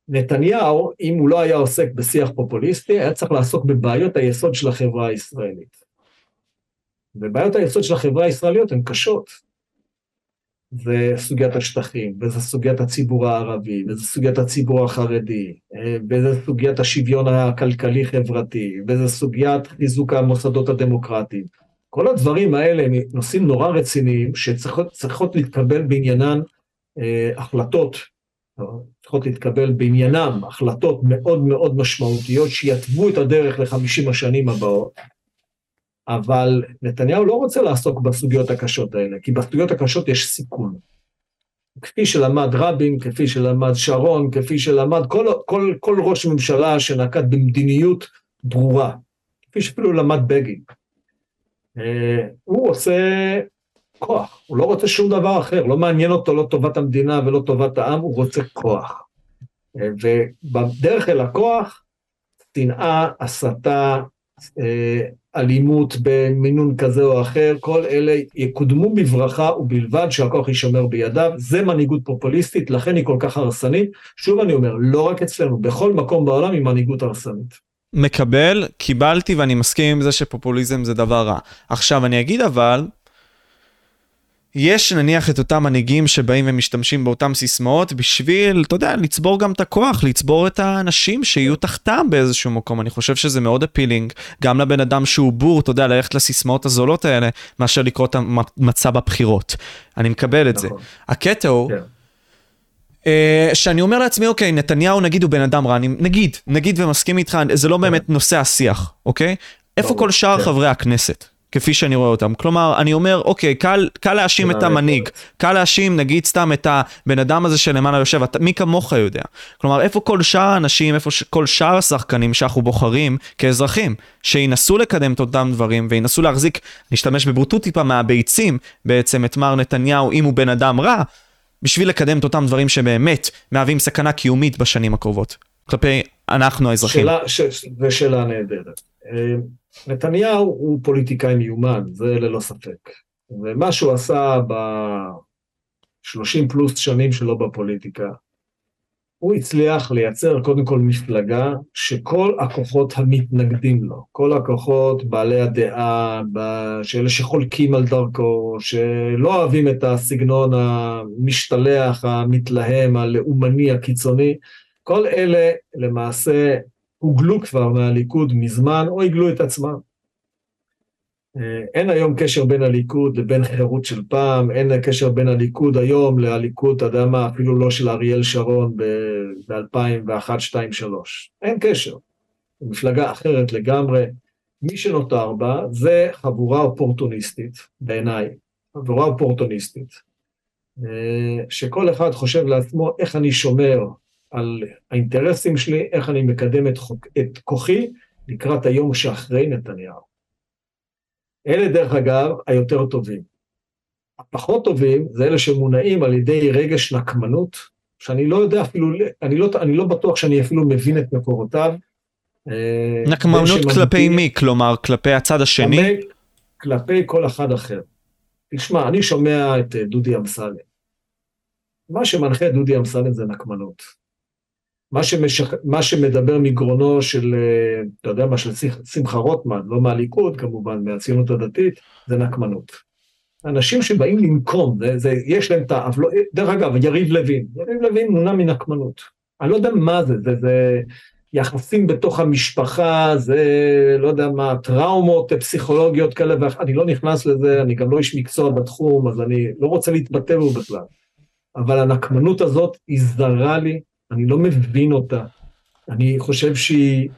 [SPEAKER 2] נתניהו, אם הוא לא היה עוסק בשיח פופוליסטי, היה צריך לעסוק בבעיות היסוד של החברה הישראלית. ובעיות היסוד של החברה הישראליות הן קשות. זה סוגיית השטחים, וזה סוגיית הציבור הערבי, וזה סוגיית הציבור החרדי, אה, וזה סוגיית השוויון הכלכלי-חברתי, וזה סוגיית חיזוק המוסדות הדמוקרטיים. כל הדברים האלה הם נושאים נורא רציניים שצריכות להתקבל בעניינן אה, החלטות צריכות להתקבל בעניינם החלטות מאוד מאוד משמעותיות שיתוו את הדרך לחמישים השנים הבאות, אבל נתניהו לא רוצה לעסוק בסוגיות הקשות האלה, כי בסוגיות הקשות יש סיכון. כפי שלמד רבין, כפי שלמד שרון, כפי שלמד כל, כל, כל ראש ממשלה שנקט במדיניות ברורה, כפי שאפילו למד בגין. אה, הוא עושה כוח, הוא לא רוצה שום דבר אחר, לא מעניין אותו לא טובת המדינה ולא טובת העם, הוא רוצה כוח. ובדרך אל הכוח, שנאה, הסתה, אה, אלימות במינון כזה או אחר, כל אלה יקודמו בברכה ובלבד שהכוח יישמר בידיו. זה מנהיגות פופוליסטית, לכן היא כל כך הרסנית. שוב אני אומר, לא רק אצלנו, בכל מקום בעולם היא מנהיגות הרסנית.
[SPEAKER 1] מקבל, קיבלתי ואני מסכים עם זה שפופוליזם זה דבר רע. עכשיו אני אגיד אבל, יש נניח את אותם מנהיגים שבאים ומשתמשים באותם סיסמאות בשביל, אתה יודע, לצבור גם את הכוח, לצבור את האנשים שיהיו תחתם באיזשהו מקום. אני חושב שזה מאוד אפילינג, גם לבן אדם שהוא בור, אתה יודע, ללכת לסיסמאות הזולות האלה, מאשר לקרוא את המצע בבחירות. אני מקבל את נכון. זה. הקטע הוא... Yeah. כן. אה, שאני אומר לעצמי, אוקיי, נתניהו נגיד הוא בן אדם רע, אני נגיד, נגיד ומסכים איתך, זה לא באמת נושא השיח, אוקיי? איפה כל שאר כן. חברי הכנסת? כפי שאני רואה אותם. כלומר, אני אומר, אוקיי, קל, קל להאשים את המנהיג, קל להאשים, נגיד סתם, את הבן אדם הזה שלמעלה יושב, אתה, מי כמוך יודע. כלומר, איפה כל שאר האנשים, איפה ש, כל שאר השחקנים שאנחנו בוחרים כאזרחים, שינסו לקדם את אותם דברים וינסו להחזיק, נשתמש בברוטות טיפה מהביצים, בעצם את מר נתניהו, אם הוא בן אדם רע, בשביל לקדם את אותם דברים שבאמת מהווים סכנה קיומית בשנים הקרובות, כלפי אנחנו האזרחים.
[SPEAKER 2] שאלה, ש, זו שאלה נהדרת. נתניהו הוא פוליטיקאי מיומן, זה ללא ספק. ומה שהוא עשה ב-30 פלוס שנים שלו בפוליטיקה, הוא הצליח לייצר קודם כל מפלגה שכל הכוחות המתנגדים לו, כל הכוחות בעלי הדעה, שאלה שחולקים על דרכו, שלא אוהבים את הסגנון המשתלח, המתלהם, הלאומני, הקיצוני, כל אלה למעשה הוגלו כבר מהליכוד מזמן, או הגלו את עצמם. אה, אין היום קשר בין הליכוד לבין חירות של פעם, אין קשר בין הליכוד היום לליכוד, אתה יודע מה, אפילו לא של אריאל שרון ב-2001, 2002, 2003. אין קשר. מפלגה אחרת לגמרי. מי שנותר בה זה חבורה אופורטוניסטית, בעיניי, חבורה אופורטוניסטית, אה, שכל אחד חושב לעצמו איך אני שומר על האינטרסים שלי, איך אני מקדם את, חוק, את כוחי לקראת היום שאחרי נתניהו. אלה דרך אגב היותר טובים. הפחות טובים זה אלה שמונעים על ידי רגש נקמנות, שאני לא יודע אפילו, אני לא, אני לא בטוח שאני אפילו מבין את מקורותיו.
[SPEAKER 1] אה, נקמנות כלפי מי? כלומר, כלפי הצד השני? כלפי,
[SPEAKER 2] כלפי כל אחד אחר. תשמע, אני שומע את דודי אמסלם. מה שמנחה את דודי אמסלם זה נקמנות. מה, שמשח... מה שמדבר מגרונו של, אה, אתה יודע מה, של שמחה רוטמן, לא מהליכוד כמובן, מהציונות הדתית, זה נקמנות. אנשים שבאים לנקום, זה, זה, יש להם את ה... דרך אגב, יריב לוין, יריב לוין מונע מנקמנות. אני לא יודע מה זה, זה, זה יחסים בתוך המשפחה, זה לא יודע מה, טראומות פסיכולוגיות כאלה ואחרות, אני לא נכנס לזה, אני גם לא איש מקצוע בתחום, אז אני לא רוצה להתבטא בו בכלל. אבל הנקמנות הזאת היא זרה לי, אני לא מבין אותה. אני חושב שהיא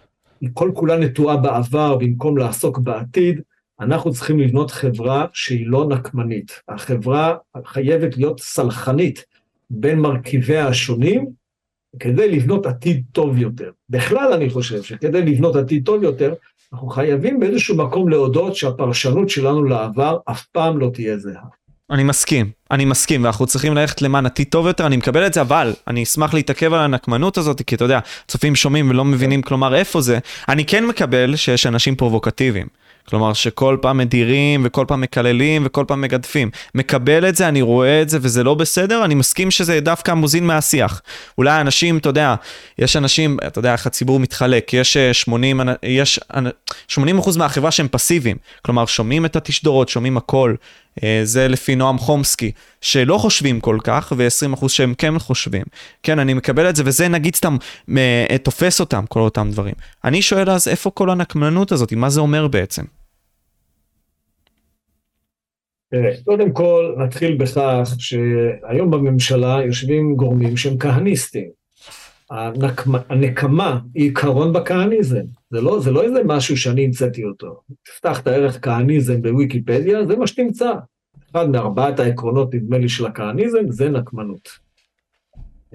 [SPEAKER 2] כל כולה נטועה בעבר במקום לעסוק בעתיד. אנחנו צריכים לבנות חברה שהיא לא נקמנית. החברה חייבת להיות סלחנית בין מרכיביה השונים כדי לבנות עתיד טוב יותר. בכלל אני חושב שכדי לבנות עתיד טוב יותר, אנחנו חייבים באיזשהו מקום להודות שהפרשנות שלנו לעבר אף פעם לא תהיה זהה.
[SPEAKER 1] אני מסכים, אני מסכים, ואנחנו צריכים ללכת למען עתיד טוב יותר, אני מקבל את זה, אבל אני אשמח להתעכב על הנקמנות הזאת, כי אתה יודע, צופים שומעים ולא מבינים כלומר איפה זה. אני כן מקבל שיש אנשים פרובוקטיביים. כלומר שכל פעם מדירים וכל פעם מקללים וכל פעם מגדפים. מקבל את זה, אני רואה את זה וזה לא בסדר, אני מסכים שזה דווקא מוזין מהשיח. אולי אנשים, אתה יודע, יש אנשים, אתה יודע איך הציבור מתחלק, יש 80, אה, יש 80% מהחברה שהם פסיביים. כלומר, שומעים את התשדורות, שומעים הכל. אה, זה לפי נועם חומסקי, שלא חושבים כל כך, ו-20% שהם כן חושבים. כן, אני מקבל את זה, וזה נגיד סתם אה, תופס אותם, כל אותם דברים. אני שואל אז, איפה כל הנקמנות הזאת? מה זה אומר בעצם?
[SPEAKER 2] קודם כל, נתחיל בכך שהיום בממשלה יושבים גורמים שהם כהניסטים. הנקמה, הנקמה היא עיקרון בכהניזם, זה לא, זה לא איזה משהו שאני המצאתי אותו. תפתח את הערך כהניזם בוויקיפדיה, זה מה שתמצא. אחד מארבעת העקרונות, נדמה לי, של הכהניזם, זה נקמנות.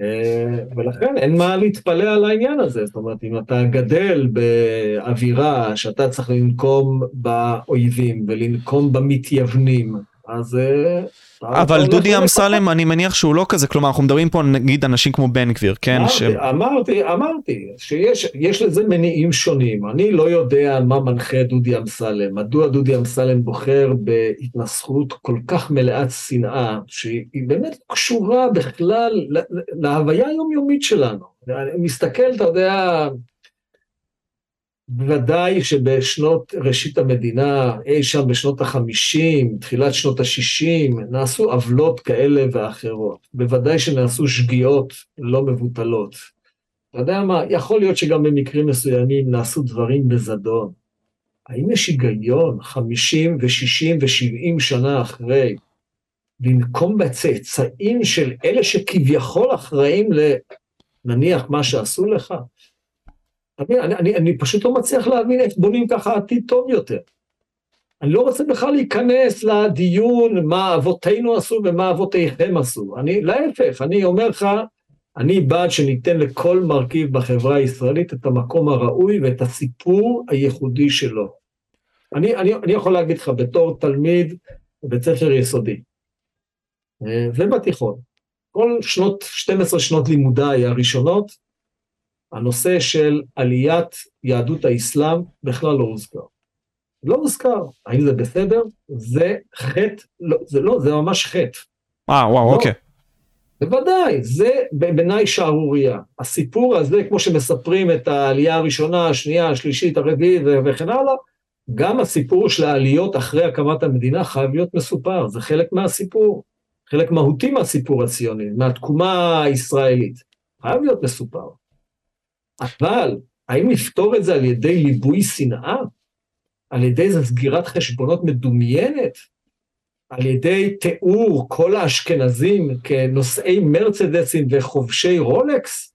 [SPEAKER 2] אה, ולכן אין מה להתפלא על העניין הזה, זאת אומרת, אם אתה גדל באווירה שאתה צריך לנקום באויבים ולנקום במתייוונים, אז אה,
[SPEAKER 1] אבל דודי אמסלם, אני מניח שהוא לא כזה, כלומר, אנחנו מדברים פה נגיד אנשים כמו בן גביר, כן?
[SPEAKER 2] אמרתי, ש... אמרתי, אמרתי, שיש לזה מניעים שונים. אני לא יודע מה מנחה דודי אמסלם, מדוע דודי אמסלם בוחר בהתנסחות כל כך מלאת שנאה, שהיא באמת קשורה בכלל להוויה היומיומית שלנו. אני מסתכל, אתה יודע, בוודאי שבשנות ראשית המדינה, אי שם בשנות החמישים, תחילת שנות השישים, נעשו עוולות כאלה ואחרות. בוודאי שנעשו שגיאות לא מבוטלות. אתה יודע מה, יכול להיות שגם במקרים מסוימים נעשו דברים בזדון. האם יש היגיון, חמישים ושישים ושבעים שנה אחרי, לנקום בצאצאים של אלה שכביכול אחראים לנניח מה שעשו לך. אני, אני, אני, אני פשוט לא מצליח להבין איך בונים ככה עתיד טוב יותר. אני לא רוצה בכלל להיכנס לדיון מה אבותינו עשו ומה אבותיכם עשו. אני, להפך, אני אומר לך, אני בעד שניתן לכל מרכיב בחברה הישראלית את המקום הראוי ואת הסיפור הייחודי שלו. אני, אני, אני יכול להגיד לך, בתור תלמיד בבית ספר יסודי, אה, ובתיכון, כל שנות, 12 שנות לימודיי הראשונות, הנושא של עליית יהדות האסלאם בכלל לא הוזכר. לא מוזכר. האם זה בסדר? זה חטא, לא, זה לא, זה ממש חטא.
[SPEAKER 1] אה, וואו,
[SPEAKER 2] לא.
[SPEAKER 1] אוקיי.
[SPEAKER 2] בוודאי, זה בעיניי שערורייה. הסיפור הזה, כמו שמספרים את העלייה הראשונה, השנייה, השלישית, הרביעית וכן הלאה, גם הסיפור של העליות אחרי הקמת המדינה חייב להיות מסופר, זה חלק מהסיפור, חלק מהותי מהסיפור הציוני, מהתקומה הישראלית, חייב להיות מסופר. אבל האם נפתור את זה על ידי ליבוי שנאה? על ידי איזו סגירת חשבונות מדומיינת? על ידי תיאור כל האשכנזים כנושאי מרצדסים וחובשי רולקס?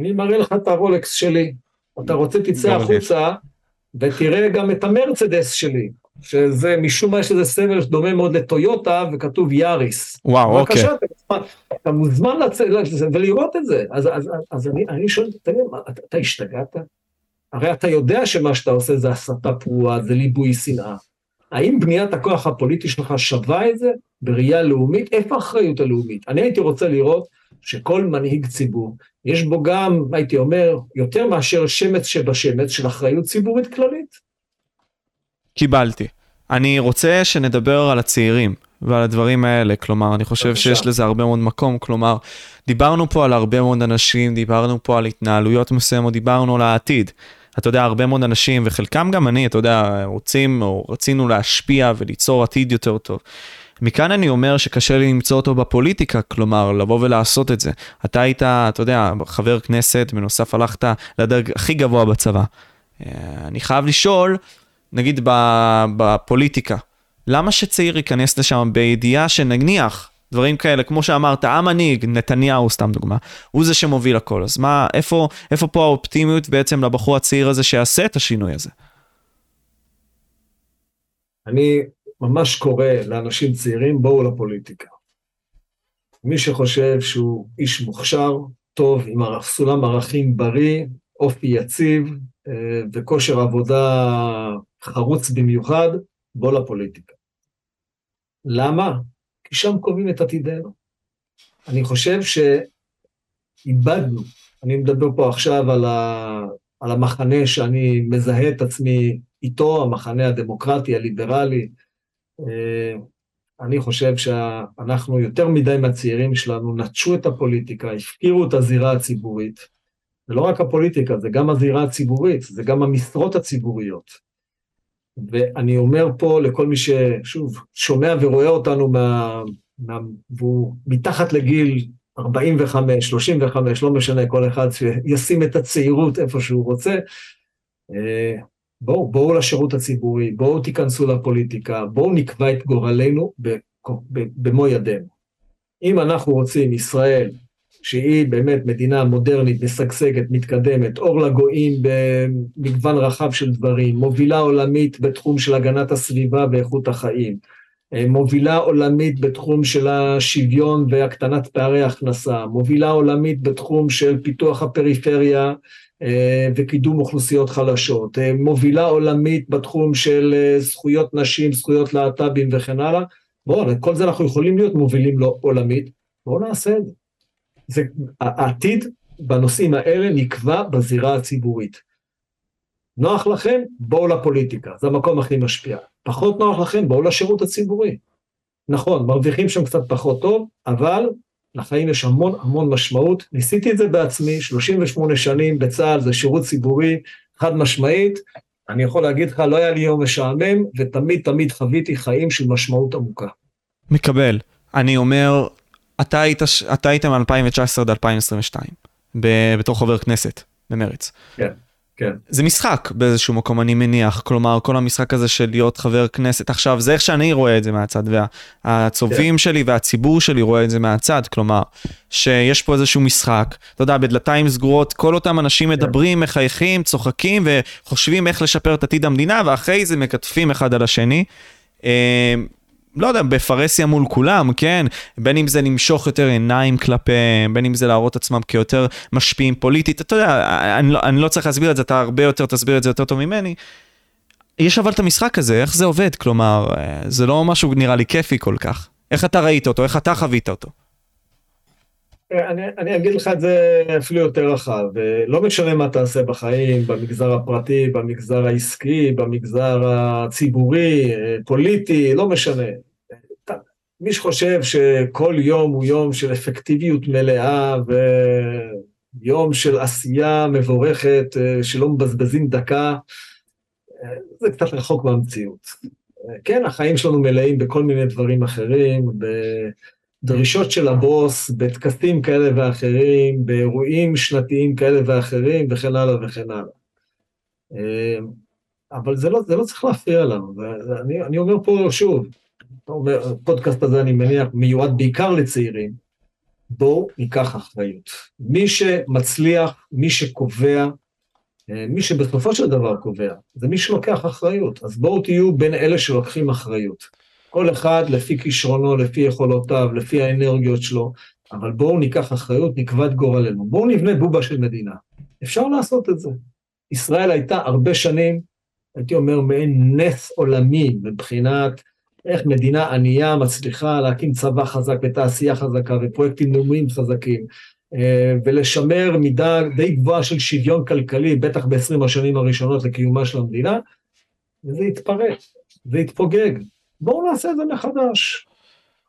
[SPEAKER 2] אני מראה לך את הרולקס שלי. אתה רוצה תצא החוצה ותראה גם את המרצדס שלי, שזה משום מה יש איזה סמל שדומה מאוד לטויוטה וכתוב יאריס.
[SPEAKER 1] וואו, אוקיי.
[SPEAKER 2] בבקשה, אתה, מוזמן לצאת ולראות את זה. אז, אז, אז אני, אני שואל, תגיד, אתה, אתה השתגעת? הרי אתה יודע שמה שאתה עושה זה הסתה פרועה, זה ליבוי שנאה. האם בניית הכוח הפוליטי שלך שווה את זה בראייה לאומית? איפה האחריות הלאומית? אני הייתי רוצה לראות שכל מנהיג ציבור, יש בו גם, הייתי אומר, יותר מאשר שמץ שבשמץ של אחריות ציבורית כללית.
[SPEAKER 1] קיבלתי. אני רוצה שנדבר על הצעירים ועל הדברים האלה, כלומר, אני חושב
[SPEAKER 2] בבקשה.
[SPEAKER 1] שיש לזה הרבה מאוד מקום, כלומר, דיברנו פה על הרבה מאוד אנשים, דיברנו פה על התנהלויות מסוימות, דיברנו על העתיד. אתה יודע, הרבה מאוד אנשים, וחלקם גם אני, אתה יודע, רוצים או רצינו להשפיע וליצור עתיד יותר טוב. מכאן אני אומר שקשה לי למצוא אותו בפוליטיקה, כלומר, לבוא ולעשות את זה. אתה היית, אתה יודע, חבר כנסת, בנוסף הלכת לדרג הכי גבוה בצבא. אה, אני חייב לשאול, נגיד בפוליטיקה, למה שצעיר ייכנס לשם בידיעה שנניח, דברים כאלה, כמו שאמרת, המנהיג, נתניהו סתם דוגמה, הוא זה שמוביל הכל, אז מה, איפה, איפה פה האופטימיות בעצם לבחור הצעיר הזה שיעשה את השינוי הזה?
[SPEAKER 2] אני ממש קורא לאנשים צעירים, בואו לפוליטיקה. מי שחושב שהוא איש מוכשר, טוב, עם סולם ערכים בריא, אופי יציב אה, וכושר עבודה חרוץ במיוחד, בוא לפוליטיקה. למה? כי שם קובעים את עתידנו. אני חושב שאיבדנו, אני מדבר פה עכשיו על, ה, על המחנה שאני מזהה את עצמי איתו, המחנה הדמוקרטי, הליברלי. אה, אני חושב שאנחנו יותר מדי מהצעירים שלנו נטשו את הפוליטיקה, הפקירו את הזירה הציבורית. זה לא רק הפוליטיקה, זה גם הזירה הציבורית, זה גם המשרות הציבוריות. ואני אומר פה לכל מי ששוב שומע ורואה אותנו מה, מה, והוא מתחת לגיל 45, 35, לא משנה, כל אחד שישים את הצעירות איפה שהוא רוצה, אה, בואו, בואו לשירות הציבורי, בואו תיכנסו לפוליטיקה, בואו נקבע את גורלנו במו ידינו. אם אנחנו רוצים ישראל, שהיא באמת מדינה מודרנית, משגשגת, מתקדמת, אור לגויים במגוון רחב של דברים, מובילה עולמית בתחום של הגנת הסביבה ואיכות החיים, מובילה עולמית בתחום של השוויון והקטנת פערי הכנסה, מובילה עולמית בתחום של פיתוח הפריפריה וקידום אוכלוסיות חלשות, מובילה עולמית בתחום של זכויות נשים, זכויות להט"בים וכן הלאה. בואו, כל זה אנחנו יכולים להיות מובילים עולמית, בואו נעשה את זה. זה. העתיד בנושאים האלה נקבע בזירה הציבורית. נוח לכם, בואו לפוליטיקה, זה המקום הכי משפיע. פחות נוח לכם, בואו לשירות הציבורי. נכון, מרוויחים שם קצת פחות טוב, אבל לחיים יש המון המון משמעות. ניסיתי את זה בעצמי, 38 שנים בצה"ל, זה שירות ציבורי, חד משמעית. אני יכול להגיד לך, לא היה לי יום משעמם, ותמיד תמיד חוויתי חיים של משמעות עמוקה.
[SPEAKER 1] מקבל. אני אומר, אתה היית, אתה היית מ-2019 עד 2022, בתור חבר כנסת, במרץ.
[SPEAKER 2] כן. כן.
[SPEAKER 1] זה משחק באיזשהו מקום, אני מניח. כלומר, כל המשחק הזה של להיות חבר כנסת. עכשיו, זה איך שאני רואה את זה מהצד, והצופים כן. שלי והציבור שלי רואה את זה מהצד. כלומר, שיש פה איזשהו משחק, אתה יודע, בדלתיים סגורות, כל אותם אנשים כן. מדברים, מחייכים, צוחקים וחושבים איך לשפר את עתיד המדינה, ואחרי זה מקטפים אחד על השני. אה, לא יודע, בפרהסיה מול כולם, כן? בין אם זה למשוך יותר עיניים כלפיהם, בין אם זה להראות עצמם כיותר משפיעים פוליטית, אתה יודע, אני לא, אני לא צריך להסביר את זה, אתה הרבה יותר תסביר את זה יותר טוב ממני. יש אבל את המשחק הזה, איך זה עובד? כלומר, זה לא משהו נראה לי כיפי כל כך. איך אתה ראית אותו? איך אתה חווית אותו?
[SPEAKER 2] אני, אני אגיד לך את זה אפילו יותר רחב, לא משנה מה תעשה בחיים, במגזר הפרטי, במגזר העסקי, במגזר הציבורי, פוליטי, לא משנה. מי שחושב שכל יום הוא יום של אפקטיביות מלאה ויום של עשייה מבורכת, שלא מבזבזים דקה, זה קצת רחוק מהמציאות. כן, החיים שלנו מלאים בכל מיני דברים אחרים, ב... דרישות של הבוס בטקסים כאלה ואחרים, באירועים שנתיים כאלה ואחרים, וכן הלאה וכן הלאה. אמ, אבל זה לא, זה לא צריך להפריע לנו, אני, אני אומר פה שוב, הפודקאסט הזה אני מניח מיועד בעיקר לצעירים, בואו ניקח אחריות. מי שמצליח, מי שקובע, אה, מי שבסופו של דבר קובע, זה מי שלוקח אחריות. אז בואו תהיו בין אלה שלוקחים אחריות. כל אחד לפי כישרונו, לפי יכולותיו, לפי האנרגיות שלו, אבל בואו ניקח אחריות, נקבע את גורלנו. בואו נבנה בובה של מדינה. אפשר לעשות את זה. ישראל הייתה הרבה שנים, הייתי אומר, מעין נס עולמי מבחינת איך מדינה ענייה מצליחה להקים צבא חזק ותעשייה חזקה ופרויקטים לאומיים חזקים, אה, ולשמר מידה די גבוהה של שוויון כלכלי, בטח ב-20 השנים הראשונות לקיומה של המדינה, וזה התפרק, זה התפוגג. בואו נעשה את זה מחדש.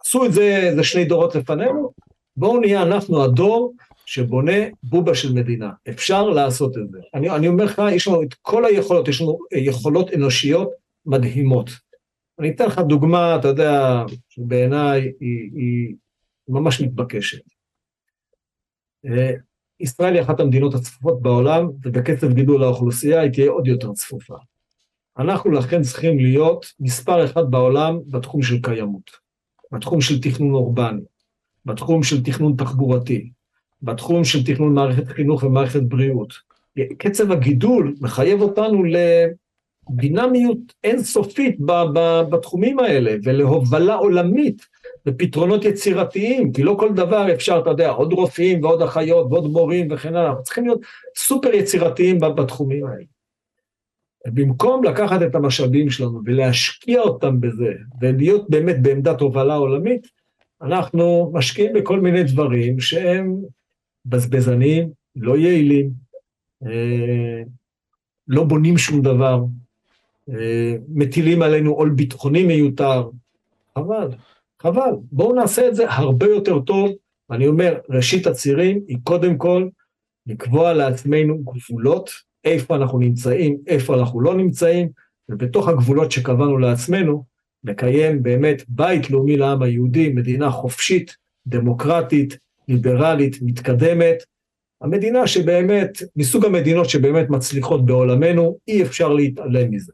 [SPEAKER 2] עשו את זה, זה שני דורות לפנינו, בואו נהיה אנחנו הדור שבונה בובה של מדינה. אפשר לעשות את זה. אני, אני אומר לך, יש לנו את כל היכולות, יש לנו יכולות אנושיות מדהימות. אני אתן לך דוגמה, אתה יודע, שבעיניי היא, היא ממש מתבקשת. אה, ישראל היא אחת המדינות הצפופות בעולם, ובקצב גידול האוכלוסייה היא תהיה עוד יותר צפופה. אנחנו לכן צריכים להיות מספר אחד בעולם בתחום של קיימות, בתחום של תכנון אורבני, בתחום של תכנון תחבורתי, בתחום של תכנון מערכת חינוך ומערכת בריאות. קצב הגידול מחייב אותנו לדינמיות אינסופית בתחומים האלה ולהובלה עולמית ופתרונות יצירתיים, כי לא כל דבר אפשר, אתה יודע, עוד רופאים ועוד אחיות ועוד מורים וכן הלאה, צריכים להיות סופר יצירתיים בתחומים האלה. במקום לקחת את המשאבים שלנו ולהשקיע אותם בזה, ולהיות באמת בעמדת הובלה עולמית, אנחנו משקיעים בכל מיני דברים שהם בזבזניים, לא יעילים, אה, לא בונים שום דבר, אה, מטילים עלינו עול ביטחוני מיותר, חבל, חבל. בואו נעשה את זה הרבה יותר טוב. אני אומר, ראשית הצירים היא קודם כל לקבוע לעצמנו גבולות, איפה אנחנו נמצאים, איפה אנחנו לא נמצאים, ובתוך הגבולות שקבענו לעצמנו, לקיים באמת בית לאומי לעם היהודי, מדינה חופשית, דמוקרטית, ליברלית, מתקדמת, המדינה שבאמת, מסוג המדינות שבאמת מצליחות בעולמנו, אי אפשר להתעלם מזה.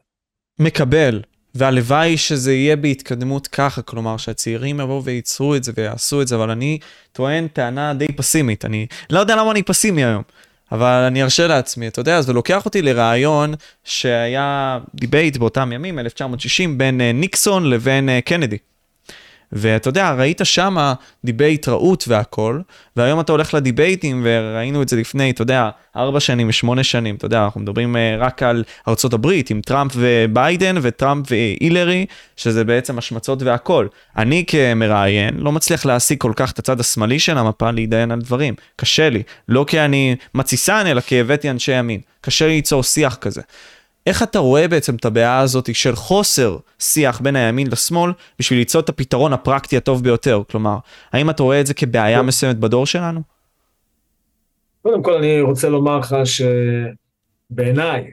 [SPEAKER 1] מקבל, והלוואי שזה יהיה בהתקדמות ככה, כלומר שהצעירים יבואו וייצרו את זה ויעשו את זה, אבל אני טוען טענה די פסימית, אני לא יודע למה אני פסימי היום. אבל אני ארשה לעצמי, אתה יודע, זה לוקח אותי לרעיון שהיה debate באותם ימים, 1960, בין אה, ניקסון לבין אה, קנדי. ואתה יודע, ראית שמה debate רהוט והכל, והיום אתה הולך לדיבייטים, וראינו את זה לפני, אתה יודע, ארבע שנים, שמונה שנים, אתה יודע, אנחנו מדברים אה, רק על הברית, עם טראמפ וביידן, וטראמפ והילרי, שזה בעצם השמצות והכל. אני כמראיין לא מצליח להשיג כל כך את הצד השמאלי של המפה להידיין על דברים. קשה לי. לא כי אני מתסיסן, אלא כי הבאתי אנשי ימין. קשה לי ליצור שיח כזה. איך אתה רואה בעצם את הבעיה הזאת של חוסר שיח בין הימין לשמאל בשביל ליצור את הפתרון הפרקטי הטוב ביותר? כלומר, האם אתה רואה את זה כבעיה מסוימת בדור שלנו?
[SPEAKER 2] קודם כל אני רוצה לומר לך שבעיניי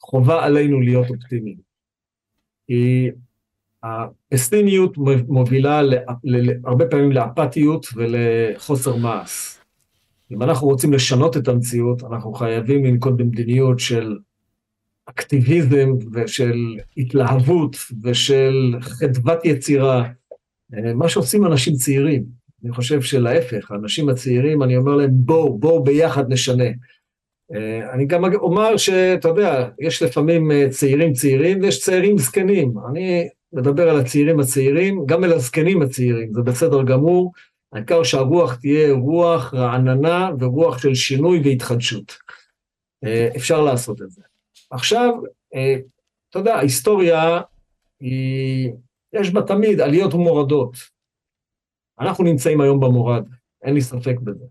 [SPEAKER 2] חובה עלינו להיות אופטימיים. כי הפסימיות מובילה הרבה פעמים לאפתיות ולחוסר מעש. אם אנחנו רוצים לשנות את המציאות, אנחנו חייבים לנקוט במדיניות של אקטיביזם ושל התלהבות ושל חדוות יצירה, אה, מה שעושים אנשים צעירים. אני חושב שלהפך, האנשים הצעירים, אני אומר להם, בואו, בואו ביחד נשנה. אה, אני גם אומר שאתה יודע, יש לפעמים אה, צעירים צעירים ויש צעירים זקנים. אני מדבר על הצעירים הצעירים, גם על הזקנים הצעירים, זה בסדר גמור, העיקר שהרוח תהיה רוח רעננה ורוח של שינוי והתחדשות. אפשר לעשות את זה. עכשיו, אה, אתה יודע, ההיסטוריה היא, יש בה תמיד עליות ומורדות. אנחנו נמצאים היום במורד, אין לי ספק בזה.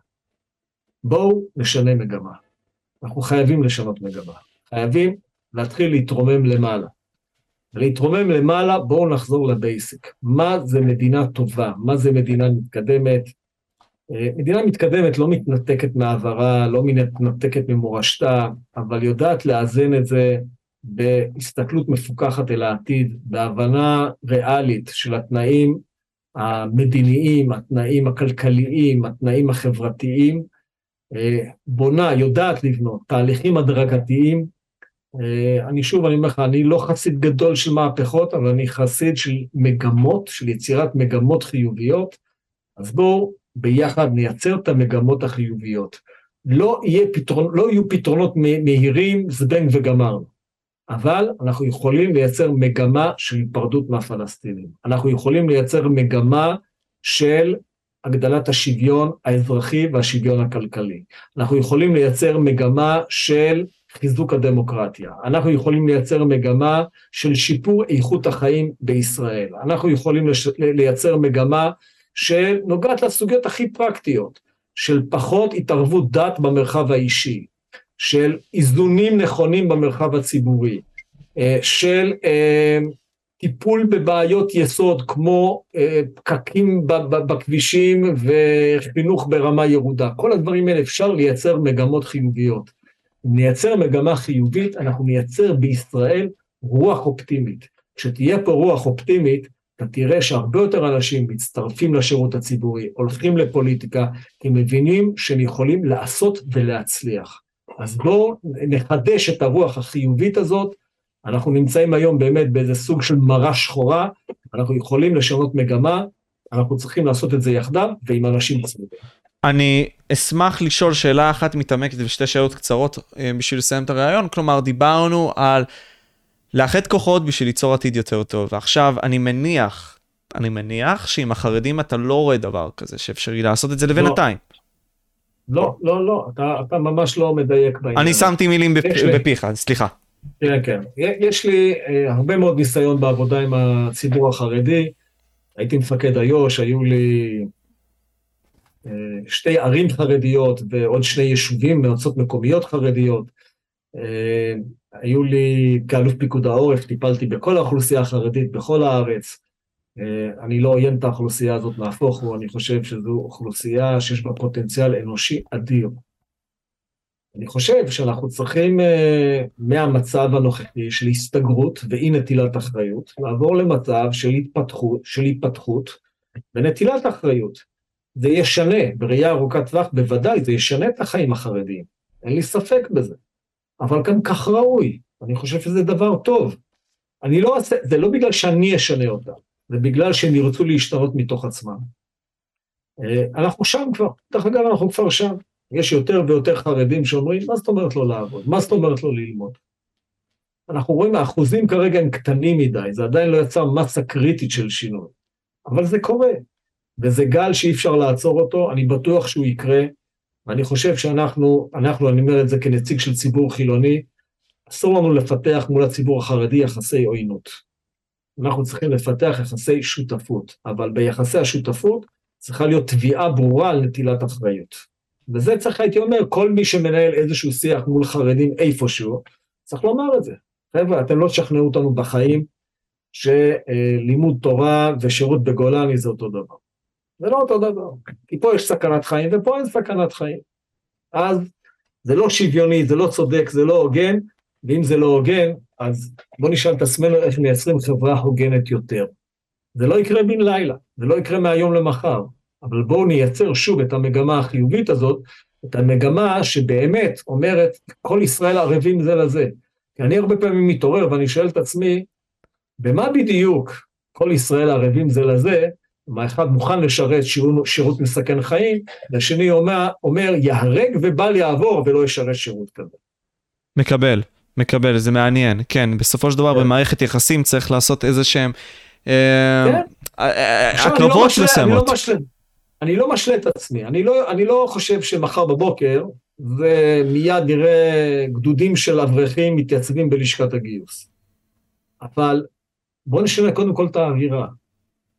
[SPEAKER 2] בואו נשנה מגמה. אנחנו חייבים לשנות מגמה. חייבים להתחיל להתרומם למעלה. ולהתרומם למעלה, בואו נחזור לבייסיק. מה זה מדינה טובה? מה זה מדינה מתקדמת? אה, מדינה מתקדמת לא מתנתקת מעברה, לא מתנתקת ממורשתה, אבל יודעת לאזן את זה בהסתכלות מפוקחת אל העתיד, בהבנה ריאלית של התנאים המדיניים, התנאים הכלכליים, התנאים החברתיים, אה, בונה, יודעת לבנות תהליכים הדרגתיים. אה, אני שוב, אני אומר לך, אני לא חסיד גדול של מהפכות, אבל אני חסיד של מגמות, של יצירת מגמות חיוביות. אז בואו ביחד נייצר את המגמות החיוביות. לא, פתרון, לא יהיו פתרונות מהירים, זבנג וגמרנו, אבל אנחנו יכולים לייצר מגמה של היפרדות מהפלסטינים. אנחנו יכולים לייצר מגמה של הגדלת השוויון האזרחי והשוויון הכלכלי. אנחנו יכולים לייצר מגמה של חיזוק הדמוקרטיה. אנחנו יכולים לייצר מגמה של שיפור איכות החיים בישראל. אנחנו יכולים לייצר מגמה שנוגעת לסוגיות הכי פרקטיות, של פחות התערבות דת במרחב האישי, של איזונים נכונים במרחב הציבורי, אה, של אה, טיפול בבעיות יסוד כמו אה, פקקים בכבישים וחינוך ברמה ירודה. כל הדברים האלה אפשר לייצר מגמות חיוביות. אם נייצר מגמה חיובית, אנחנו נייצר בישראל רוח אופטימית. כשתהיה פה רוח אופטימית, אתה תראה שהרבה יותר אנשים מצטרפים לשירות הציבורי, הולכים לפוליטיקה, כי מבינים שהם יכולים לעשות ולהצליח. אז בואו נחדש את הרוח החיובית הזאת. אנחנו נמצאים היום באמת באיזה סוג של מרה שחורה, אנחנו יכולים לשנות מגמה, אנחנו צריכים לעשות את זה יחדיו ועם אנשים צמודים.
[SPEAKER 1] אני אשמח לשאול שאלה אחת מתעמקת ושתי שאלות קצרות אה, בשביל לסיים את הרעיון. כלומר, דיברנו על לאחד כוחות בשביל ליצור עתיד יותר טוב. ועכשיו, אני מניח, אני מניח שעם החרדים אתה לא רואה דבר כזה, שאפשרי לעשות את זה לבינתיים.
[SPEAKER 2] לא, לא, לא, אתה, אתה ממש לא מדייק בעניין.
[SPEAKER 1] אני שמתי מילים בפ... בפיך, סליחה.
[SPEAKER 2] כן, כן. יש לי אה, הרבה מאוד ניסיון בעבודה עם הציבור החרדי. הייתי מפקד איו"ש, היו לי אה, שתי ערים חרדיות ועוד שני יישובים, מועצות מקומיות חרדיות. אה, היו לי, כאלוף פיקוד העורף, טיפלתי בכל האוכלוסייה החרדית בכל הארץ. אה, אני לא עוין את האוכלוסייה הזאת, נהפוך הוא, אני חושב שזו אוכלוסייה שיש בה פוטנציאל אנושי אדיר. אני חושב שאנחנו צריכים uh, מהמצב הנוכחי של הסתגרות ואי נטילת אחריות, לעבור למצב של התפתחות, של התפתחות ונטילת אחריות. זה ישנה, בראייה ארוכת טווח בוודאי, זה ישנה את החיים החרדיים, אין לי ספק בזה. אבל גם כך ראוי, אני חושב שזה דבר טוב. אני לא אעשה, זה לא בגלל שאני אשנה אותם, זה בגלל שהם ירצו להשתנות מתוך עצמם. אה, אנחנו שם כבר, דרך אגב אנחנו כבר שם. יש יותר ויותר חרדים שאומרים, מה זאת אומרת לא לעבוד? מה זאת אומרת לא ללמוד? אנחנו רואים, האחוזים כרגע הם קטנים מדי, זה עדיין לא יצר מסה קריטית של שינוי. אבל זה קורה, וזה גל שאי אפשר לעצור אותו, אני בטוח שהוא יקרה, ואני חושב שאנחנו, אנחנו, אני אומר את זה כנציג של ציבור חילוני, אסור לנו לפתח מול הציבור החרדי יחסי עוינות. אנחנו צריכים לפתח יחסי שותפות, אבל ביחסי השותפות צריכה להיות תביעה ברורה על נטילת אחריות. וזה צריך, הייתי אומר, כל מי שמנהל איזשהו שיח מול חרדים איפשהו, צריך לומר את זה. חבר'ה, אתם לא תשכנעו אותנו בחיים שלימוד תורה ושירות בגולני זה אותו דבר. זה לא אותו דבר. כי פה יש סכנת חיים ופה אין סכנת חיים. אז זה לא שוויוני, זה לא צודק, זה לא הוגן, ואם זה לא הוגן, אז בואו נשאל את עצמנו איך מייצרים חברה הוגנת יותר. זה לא יקרה בן לילה, זה לא יקרה מהיום למחר, אבל בואו נייצר שוב את המגמה החיובית הזאת, את המגמה שבאמת אומרת, כל ישראל ערבים זה לזה. כי אני הרבה פעמים מתעורר ואני שואל את עצמי, במה בדיוק כל ישראל ערבים זה לזה, מה אחד מוכן לשרת שירות, שירות מסכן חיים, והשני אומר, אומר יהרג ובל יעבור ולא ישרת שירות כזה.
[SPEAKER 1] מקבל, מקבל, זה מעניין, כן, בסופו של דבר כן. במערכת יחסים צריך לעשות איזה שהם אה, כן. אה, אה, הקרבות
[SPEAKER 2] לא
[SPEAKER 1] מסוימות.
[SPEAKER 2] אני לא משלה את עצמי, אני לא, אני לא חושב שמחר בבוקר ומיד נראה גדודים של אברכים מתייצבים בלשכת הגיוס. אבל בואו נשנה קודם כל את האווירה.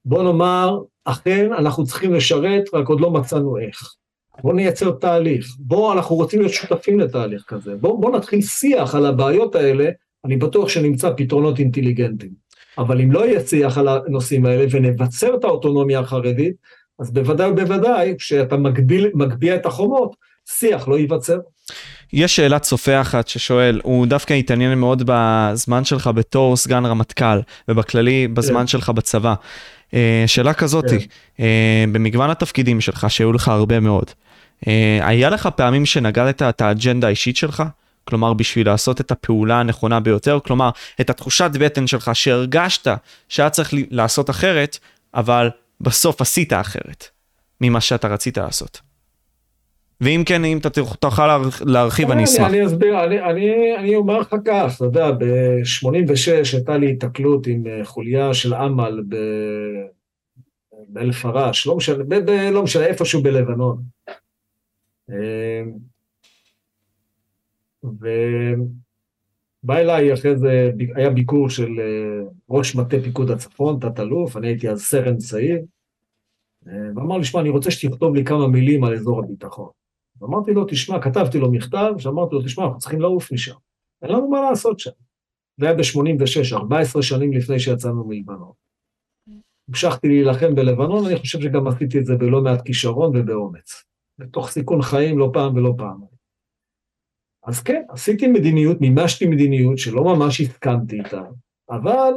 [SPEAKER 2] בואו נאמר, אכן אנחנו צריכים לשרת, רק עוד לא מצאנו איך. בואו נייצר תהליך. בואו, אנחנו רוצים להיות שותפים לתהליך כזה. בואו בוא נתחיל שיח על הבעיות האלה, אני בטוח שנמצא פתרונות אינטליגנטיים. אבל אם לא יהיה שיח על הנושאים האלה ונבצר את האוטונומיה החרדית, אז בוודאי ובוודאי, כשאתה מגביל, מגביה את החומות, שיח לא ייווצר.
[SPEAKER 1] יש שאלת צופה אחת ששואל, הוא דווקא התעניין מאוד בזמן שלך בתור סגן רמטכ"ל, ובכללי בזמן כן. שלך בצבא. אה, שאלה כזאתי, כן. אה, במגוון התפקידים שלך, שהיו לך הרבה מאוד, אה, היה לך פעמים שנגדת את האג'נדה האישית שלך? כלומר, בשביל לעשות את הפעולה הנכונה ביותר, כלומר, את התחושת בטן שלך שהרגשת שהיה צריך לעשות אחרת, אבל בסוף עשית אחרת ממה שאתה רצית לעשות. ואם כן, אם אתה תוכל להרחיב, אני אשמח.
[SPEAKER 2] אני אסביר, אני, אני, אני אומר לך כך, אתה יודע, ב-86 הייתה לי התקלות עם אה, חוליה של אמל באל פרש, לא משנה, ב, ב, לא משנה, איפשהו בלבנון. אה, ובא אליי אחרי זה, היה ביקור של אה, ראש מטה פיקוד הצפון, תת-אלוף, אני הייתי אז סרן צעיר, ואמר לי, שמע, אני רוצה שתכתוב לי כמה מילים על אזור הביטחון. אמרתי לו, תשמע, כתבתי לו מכתב, שאמרתי לו, תשמע, אנחנו צריכים לעוף משם. אין לנו מה לעשות שם. זה היה ב-86, 14 שנים לפני שיצאנו מלבנון. המשכתי להילחם בלבנון, אני חושב שגם עשיתי את זה בלא מעט כישרון ובאומץ. בתוך סיכון חיים לא פעם ולא פעם. אז כן, עשיתי מדיניות, מימשתי מדיניות שלא ממש הסכמתי איתה, אבל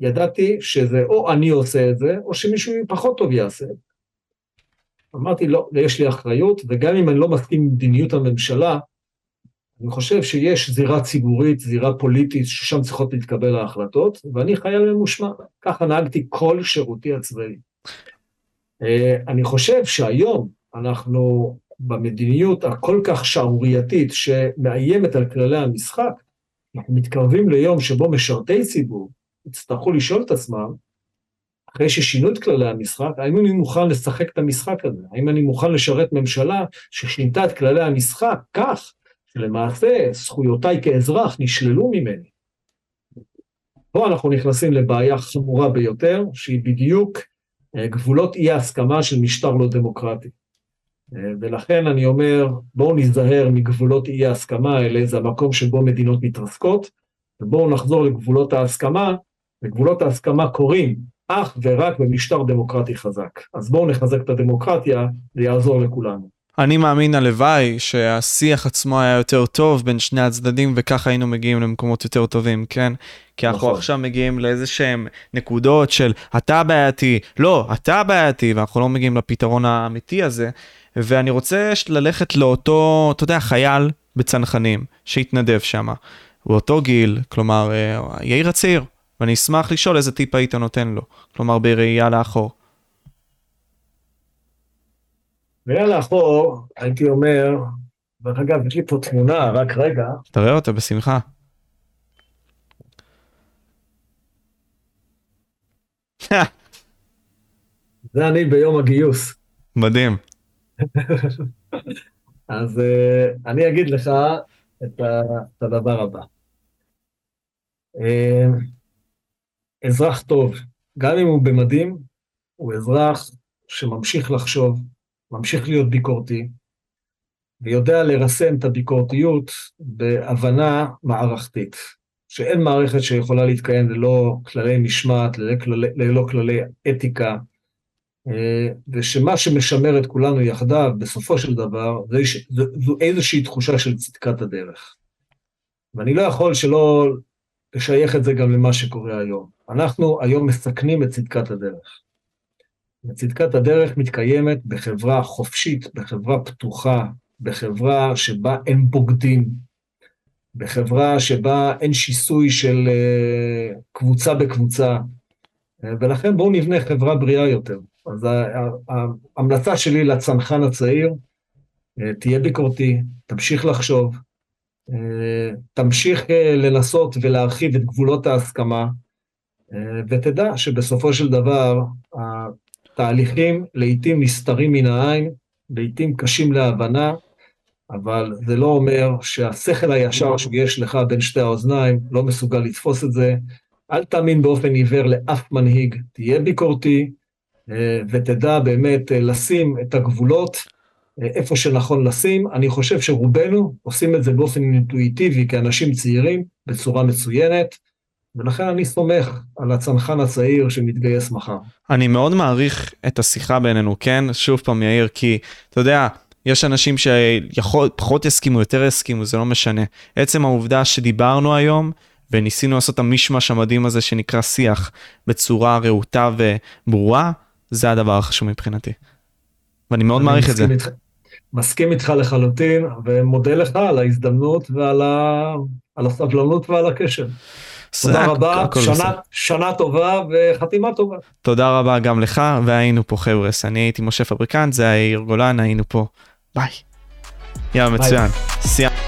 [SPEAKER 2] ידעתי שזה או אני עושה את זה, או שמישהו פחות טוב יעשה את זה. אמרתי, לא, יש לי אחריות, וגם אם אני לא מסכים עם מדיניות הממשלה, אני חושב שיש זירה ציבורית, זירה פוליטית, ששם צריכות להתקבל ההחלטות, ואני חייל ממושמע. ככה נהגתי כל שירותי הצבאי. אה, אני חושב שהיום אנחנו במדיניות הכל כך שערורייתית שמאיימת על כללי המשחק, אנחנו מתקרבים ליום שבו משרתי ציבור יצטרכו לשאול את עצמם, אחרי ששינו את כללי המשחק, האם אני מוכן לשחק את המשחק הזה? האם אני מוכן לשרת ממשלה ששינתה את כללי המשחק כך שלמעשה זכויותיי כאזרח נשללו ממני? פה אנחנו נכנסים לבעיה חמורה ביותר, שהיא בדיוק אה, גבולות אי ההסכמה של משטר לא דמוקרטי. אה, ולכן אני אומר, בואו ניזהר מגבולות אי ההסכמה האלה, זה המקום שבו מדינות מתרסקות, ובואו נחזור לגבולות ההסכמה, וגבולות ההסכמה קורים אך ורק במשטר דמוקרטי חזק. אז בואו נחזק את הדמוקרטיה, זה יעזור לכולנו.
[SPEAKER 1] אני מאמין הלוואי שהשיח עצמו היה יותר טוב בין שני הצדדים וככה היינו מגיעים למקומות יותר טובים, כן? כי אנחנו נכון. עכשיו מגיעים לאיזה שהם נקודות של אתה בעייתי, לא, אתה בעייתי, ואנחנו לא מגיעים לפתרון האמיתי הזה. ואני רוצה ללכת לאותו, אתה יודע, חייל בצנחנים שהתנדב שם. הוא אותו גיל, כלומר, אה, יאיר הצעיר, ואני אשמח לשאול איזה טיפ היית נותן לו, כלומר בראייה לאחור.
[SPEAKER 2] בראייה לאחור, הייתי אומר, דרך אגב, יש לי פה תמונה, רק רגע.
[SPEAKER 1] תראה אותה בשמחה.
[SPEAKER 2] זה אני ביום הגיוס.
[SPEAKER 1] מדהים.
[SPEAKER 2] אז uh, אני אגיד לך את, ה, את הדבר הבא. Uh, אזרח טוב, גם אם הוא במדים, הוא אזרח שממשיך לחשוב, ממשיך להיות ביקורתי, ויודע לרסן את הביקורתיות בהבנה מערכתית, שאין מערכת שיכולה להתקיים ללא כללי משמעת, ללא כללי, ללא כללי אתיקה, אה, ושמה שמשמר את כולנו יחדיו, בסופו של דבר, זו, זו איזושהי תחושה של צדקת הדרך. ואני לא יכול שלא לשייך את זה גם למה שקורה היום. אנחנו היום מסכנים את צדקת הדרך. צדקת הדרך מתקיימת בחברה חופשית, בחברה פתוחה, בחברה שבה אין בוגדים, בחברה שבה אין שיסוי של uh, קבוצה בקבוצה, uh, ולכן בואו נבנה חברה בריאה יותר. אז ההמלצה שלי לצנחן הצעיר, uh, תהיה ביקורתי, תמשיך לחשוב, תמשיך uh, לנסות ולהרחיב את גבולות ההסכמה, uh, ותדע שבסופו של דבר, התהליכים לעיתים נסתרים מן העין, לעיתים קשים להבנה, אבל זה לא אומר שהשכל הישר שיש לך בין שתי האוזניים לא מסוגל לתפוס את זה. אל תאמין באופן עיוור לאף מנהיג, תהיה ביקורתי אה, ותדע באמת אה, לשים את הגבולות אה, איפה שנכון לשים. אני חושב שרובנו עושים את זה באופן אינטואיטיבי כאנשים צעירים בצורה מצוינת. ולכן אני סומך על הצנחן הצעיר שמתגייס מחר.
[SPEAKER 1] אני מאוד מעריך את השיחה בינינו, כן? שוב פעם, יאיר, כי אתה יודע, יש אנשים שיכול, פחות יסכימו, יותר יסכימו, זה לא משנה. עצם העובדה שדיברנו היום, וניסינו לעשות את המישמש המדהים הזה שנקרא שיח בצורה רהוטה וברורה, זה הדבר החשוב מבחינתי. ואני מאוד מעריך את זה. איתך,
[SPEAKER 2] מסכים איתך לחלוטין, ומודה לך על ההזדמנות ועל ה... על הסבלנות ועל הקשר. תודה רבה, שנה, שנה טובה וחתימה טובה.
[SPEAKER 1] תודה רבה גם לך, והיינו פה חבר'ס. אני הייתי משה פבריקנט, זה יאיר גולן, היינו פה. ביי. יאללה, מצוין. סיימנו.